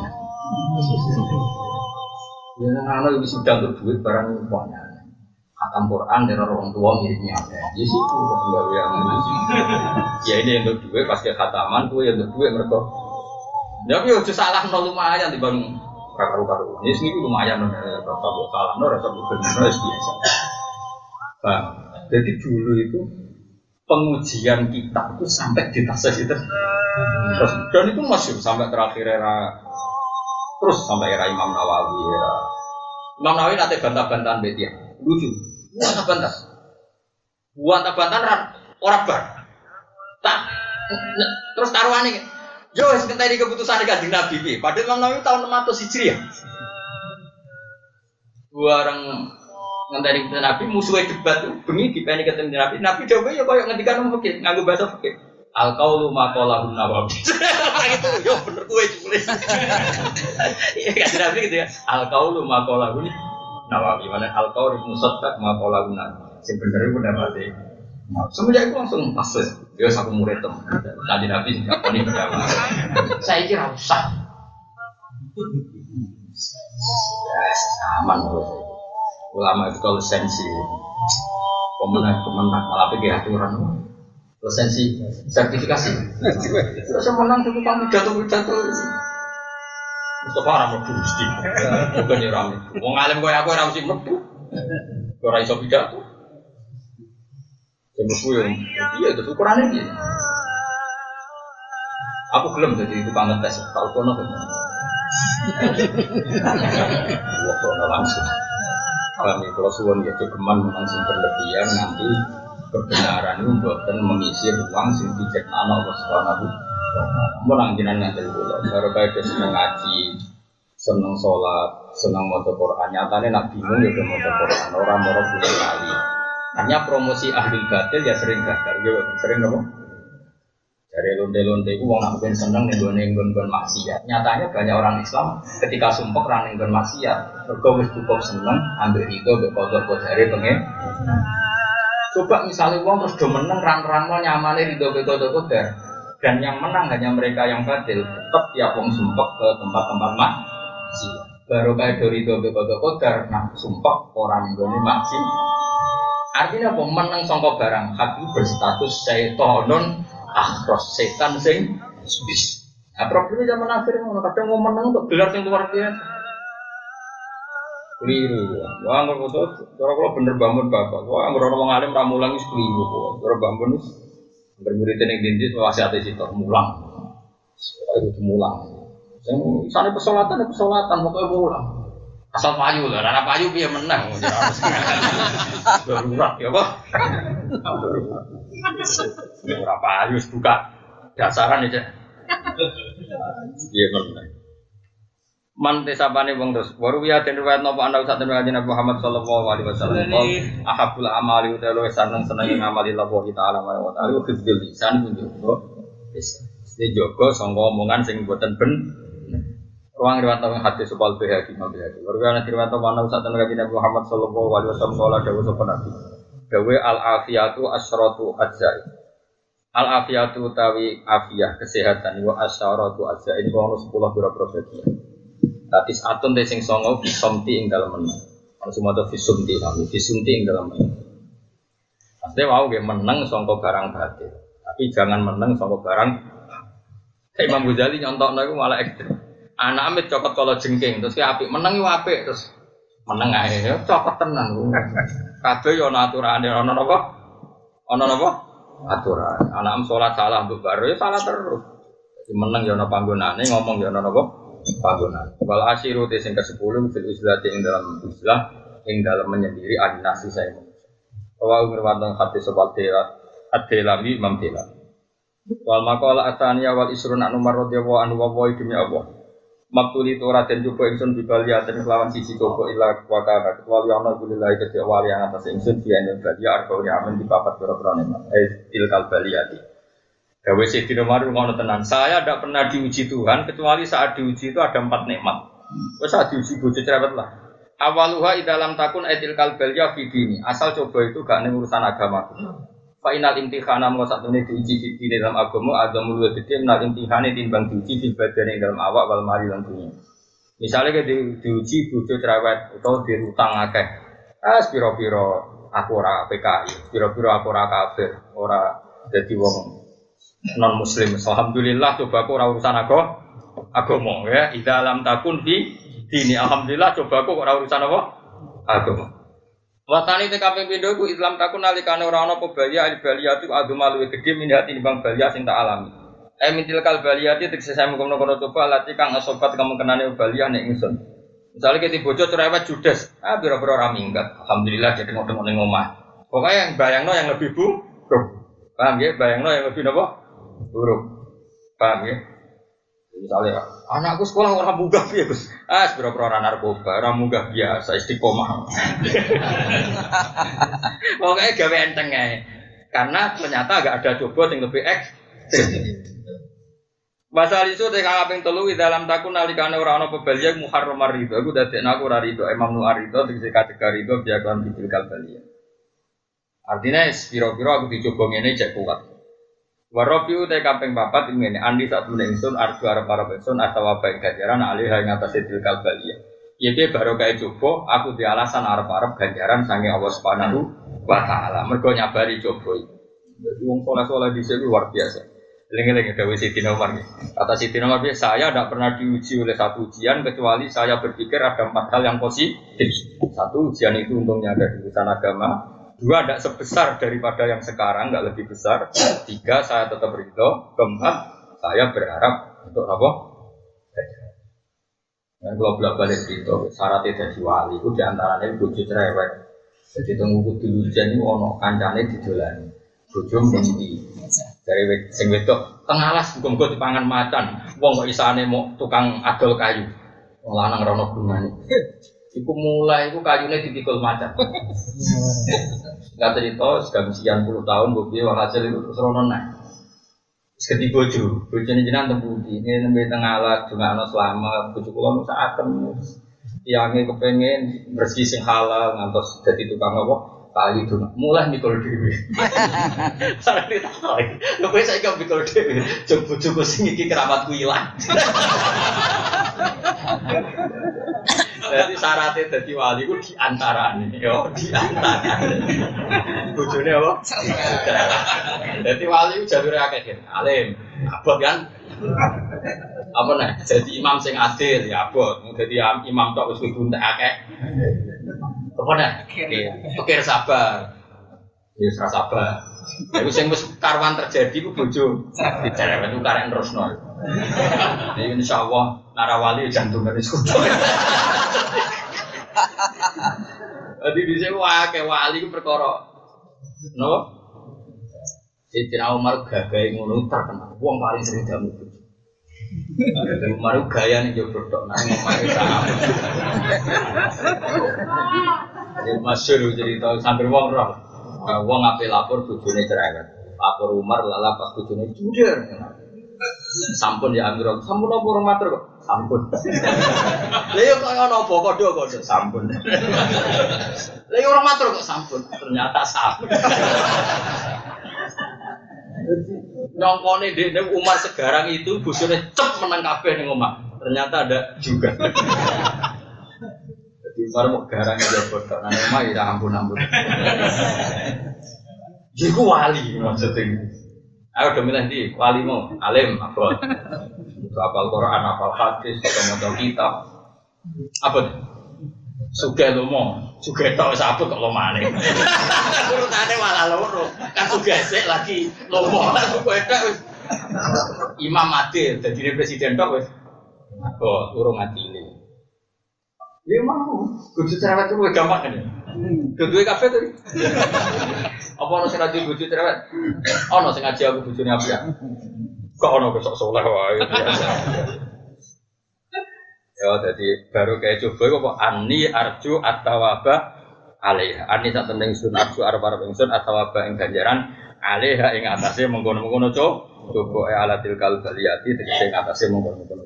Ya nang ana wis sudah duit barang banyak. Khatam Quran dari orang tua miripnya ada. Ya sih itu enggak yang Ya ini yang untuk duit pas ke khataman tuh yang duit mereka. Ya tapi udah salah nol lumayan di bang karu karu. Ini sih lumayan rasa buat salah nol rasa buat benar biasa. Bang, jadi dulu itu pengujian kita itu sampai di tas itu. Terus, dan itu masih sampai terakhir era terus sampai era Imam Nawawi era Imam Nawawi nanti bantah-bantahan betia lucu bantah bantah bantah bantahan orang bar. Tak terus taruhan ini. Yo wis ngenteni keputusan kanjeng Nabi iki. Padahal Imam Nawawi tahun 600 Hijriah. Dua orang ngenteni keputusan Nabi musuhnya debat bengi dipeni ketemu Nabi. Nabi jawabnya ya koyo ngendikan mungkin nganggo bahasa fikih. Al kaulu makola nawawi. Itu yo bener gue tulis iya kan nabi gitu ya. Al kaulu makola nawawi mana al kaulu musaddaq makola nawawi sing bener itu mati semenjak itu langsung pas ya satu murid tem tadi nabi sih nggak pernah berjamaah saya kira usah. Ya aman ulama itu kalau sensi. Pemenang pemenang malah pergi aturan lisensi sertifikasi. Terus menang satu kami jatuh jatuh. Mustafa orang mlebu mesti. Bukan ya rame. Wong alim koyo aku ora mesti mlebu. Ora iso pidato. Sing mlebu yo iya itu ukurane piye. Aku gelem jadi tukang ngetes tau kono kan. Wah, kono langsung. Kami kalau suwon ya cukuman langsung berlebihan nanti kebenaran itu bukan mengisi ruang sing diciptakan Allah Subhanahu Mau nang jinan ngaten baru kayak seneng ngaji, seneng sholat, seneng maca Quran. Nyatane nak bingung ya maca Quran, orang mau bulan kali. Hanya promosi ahli batil ya sering gagal, ya sering apa? Dari lonte-lonte itu orang nak seneng nih gue nenggon maksiat. Nyatanya banyak orang Islam ketika sumpah orang nenggon maksiat, wis cukup seneng ambil itu bekodok kodari pengen. Coba misalnya uang terus do menang rang-rang mau nyamane dobe kode koder dan yang menang hanya mereka yang batil tetap tiap uang sumpah ke tempat-tempat mak baru kayak dari dobe kode koder nah sumpah orang yang gue maksi artinya apa menang songkok barang hati berstatus setonun akhros setan sing bis nah problemnya zaman akhir kadang mau menang untuk gelar yang luar biasa keliru. Wah, nggak foto, kalau bener bangun bapak. Wah, nggak orang alim ramulang itu keliru. Cara bangun bermurid yang dinding masih ada situ mulang. Itu mulang. Sana pesolatan, pesolatan, pokoknya mulang. Asal payu lah, karena payu dia menang. Darurat ya pak. Darurat payu buka dasaran aja. Dia menang man tesapane wong terus. Waru ya den riwayat napa? Ana sak temen kanjeng Muhammad sallallahu alaihi wasallam. Ahabul amali utawa seneng seneng ngamali Allah taala wa taala hifdzul lisan. Kunjunggo bisa Ini jogo sangka omongan sing boten ben Ruang riwayat nang hadis supal bihaqi mau bihaqi. Waru ya riwayat napa? Ana sak temen kanjeng Muhammad sallallahu alaihi wasallam dawuh sapa nabi. Dawe al afiyatu asyratu ajzai. Al afiyatu tawi afiyah kesehatan wa asyaratu ajzai ini kalau 10 pira-pira Tadi atun te sing songo visomti ing dalam menang. Kalau semua itu visumti kami, visumti ing dalam menang. Pasti wow gue menang songko barang batil. Tapi jangan menang songko barang. Kayak Imam Ghazali nyontok itu malah ekstrim. Anak amit cokot kalau jengking, terus kayak api menang itu api, terus menang aja ya cokot tenang. Kabeh yo aturan ono nopo, ono nopo aturan. Anak am sholat salah untuk baru ya salah terus. Menang yo panggonane ngomong yo nopo panggonan. Wal asyiru te sing ke-10 fil islati ing dalam islah ing dalam menyendiri adinasi saya. Wa ngirwatan hati sebal tela ad-delami imam tela. Wal maqala ataniya wal isrun anu marradiyallahu anhu wa demi Allah. Maktuli itu raden coba ingsun di baliatin kelawan sisi coba ilah wakana kecuali ana kulilahi kedua wali yang atas ingsun di enel balia arbauni amin di papat pira-pira eh tilkal baliati Gawe Sayyidina Umar ngono tenan. Saya tidak pernah diuji Tuhan kecuali saat diuji itu ada empat nikmat. Wes saat diuji bojo cerewet lah. Awaluha dalam takun etil kalbelia fidini. Asal coba itu gak ning urusan agama. Fa inal imtihana mau satu ini diuji fidini dalam agama ada mulut gede menal imtihani timbang diuji di badan yang dalam awak wal mari lan dunia. Misalnya di, diuji bojo cerewet atau di utang akeh. Ah, piro-piro aku ora PKI, piro-piro aku ora kafir, ora jadi wong non muslim. Alhamdulillah coba aku ora urusan aku agama ya. Idza lam takun fi dini. Alhamdulillah coba aku ora urusan apa? Agama. Watani TKP pindho ku Islam takun nalikane ora ana apa balia al baliyatu agama luwih gedhe minati timbang balia sing tak alami. Eh mintil kal baliyati tegese saya mengkono-kono coba lati kang asobat kamu kenane balia nek ingsun. Misalnya kita bocor cerewet judes, ah biro-biro ora minggat. Alhamdulillah jadi ngomong ning omah. Pokoknya yang bayangno yang lebih bu, paham ya? Bayangno yang lebih nopo? Buruk. Paham ya? Misalnya, anakku sekolah orang munggah ya Gus. Ah, sebera orang narkoba, orang munggah biasa, istiqomah. Pokoknya gawe enteng ya. Karena ternyata agak ada coba yang lebih ekstrim. Masal isu teh kaping telu di dalam takun nalikane ora ana pebalia muharram rido. Aku dadekno aku ora rido. Imam nu arido tegese kategori rido biakon bidil kalbalia. Artinya spiro-piro aku dicoba ngene cek kuat. Warobiu te kaping papat ini andi saat menek ingsun arju arep ingsun atau baik ganjaran alih yang atas itu kalbalia. Ya dia baru kayak coba aku di alasan arep arep ganjaran sange Allah subhanahu wa taala. Mergo nyabari coba itu. Jadi wong soleh soleh di sini luar biasa. Lengi-lengi gawe Siti Nomor Kata Siti Nomor saya tidak pernah diuji oleh satu ujian kecuali saya berpikir ada empat hal yang positif. Satu ujian itu untungnya ada di urusan agama, Dua, tidak sebesar daripada yang sekarang, nggak lebih besar. Tiga, saya tetap ridho. Keempat, saya berharap untuk apa? Dan kalau bolak balik itu, syarat tidak wali itu di antaranya bujuk cerewet. Jadi tunggu kudu hujan itu ono kancane dijolani. Bojo mesti dari sing wedok tengalas bukan gue dipangan macan. Wong kok isane mau tukang adol kayu. Wong lanang rono gunane. Iku mulai, iku kayunya dipikul macan. Nggak cerita, sudah sekian puluh tahun, gue bilang hasil itu terus rono naik. Seketi bojo, bojo ini jenang tembuti, ini nembe tengah alat, juga anak selama, bojo kulo nusa akan, tiangnya kepengen bersih sing halal, ngantos jadi tukang apa, kali itu. Mulai mikul dewi sarang ditakoi gue saya gak mikul dewi coba coba sing iki keramatku hilang jadi syaratnya jadi wali itu di antara nih yo di antara bujurnya apa? Jadi wali itu jalur akeh alim abot kan? Apa nih jadi imam sing adil ya abot. Jadi imam tok wis kudu akeh. Apa nih? Pikir. Sabar. Ya sabar. Iku sing wis karwan terjadi ku bojo. Dicerewet ku karek nerusno. Jadi insyaallah narawali jantung dari kudu. Jadi di sini wah kayak wali ku perkara. No? Sayyidina Umar gagai ngono terkenal. Wong paling sering jamu Umar gaya nih jauh tok nang omah sama. Jadi masyur cerita sambil wong roh. Wong ape lapor bojone cerewet. Lapor Umar lala pas bojone jujur. Sampun ya Amirul, sampun apa orang matur kok? Sampun. Lah yo kok ana apa kodho kodho sampun. Lah orang matur kok sampun. Ternyata sampun. Nyongkone di Umar sekarang itu busune cep menang kabeh ning omah. Ternyata ada juga. Jadi Umar mau garang aja bodoh. Nah omah ya ampun ampun. Jiku wali maksudnya. Ayo udah milih di wali mau alim apa? Apal Quran, apal hadis, atau mau kitab. Apa? Suge lomo, suge tok sabut kok lomane. Urutane malah loro. Kan suge sik lagi lomo, suge tok wis Imam Adil dadi presiden tok wis. Oh, urung adile. Ya mau, kudu cerewet itu gampang kan ya. Kedua kafe tuh. Apa ono sing ngaji bojo cerewet? Ono sing ngaji aku bojone apik. Kok ono besok soleh wae. Ya jadi baru kayak coba kok ani arju atawaba alaiha. Ani sak temen sun arju arep arep ingsun atawaba ing ganjaran alaiha ing atase mengkono-mengkono coba. Coba e alatil kal baliyati tegese ing atase mengkono-mengkono.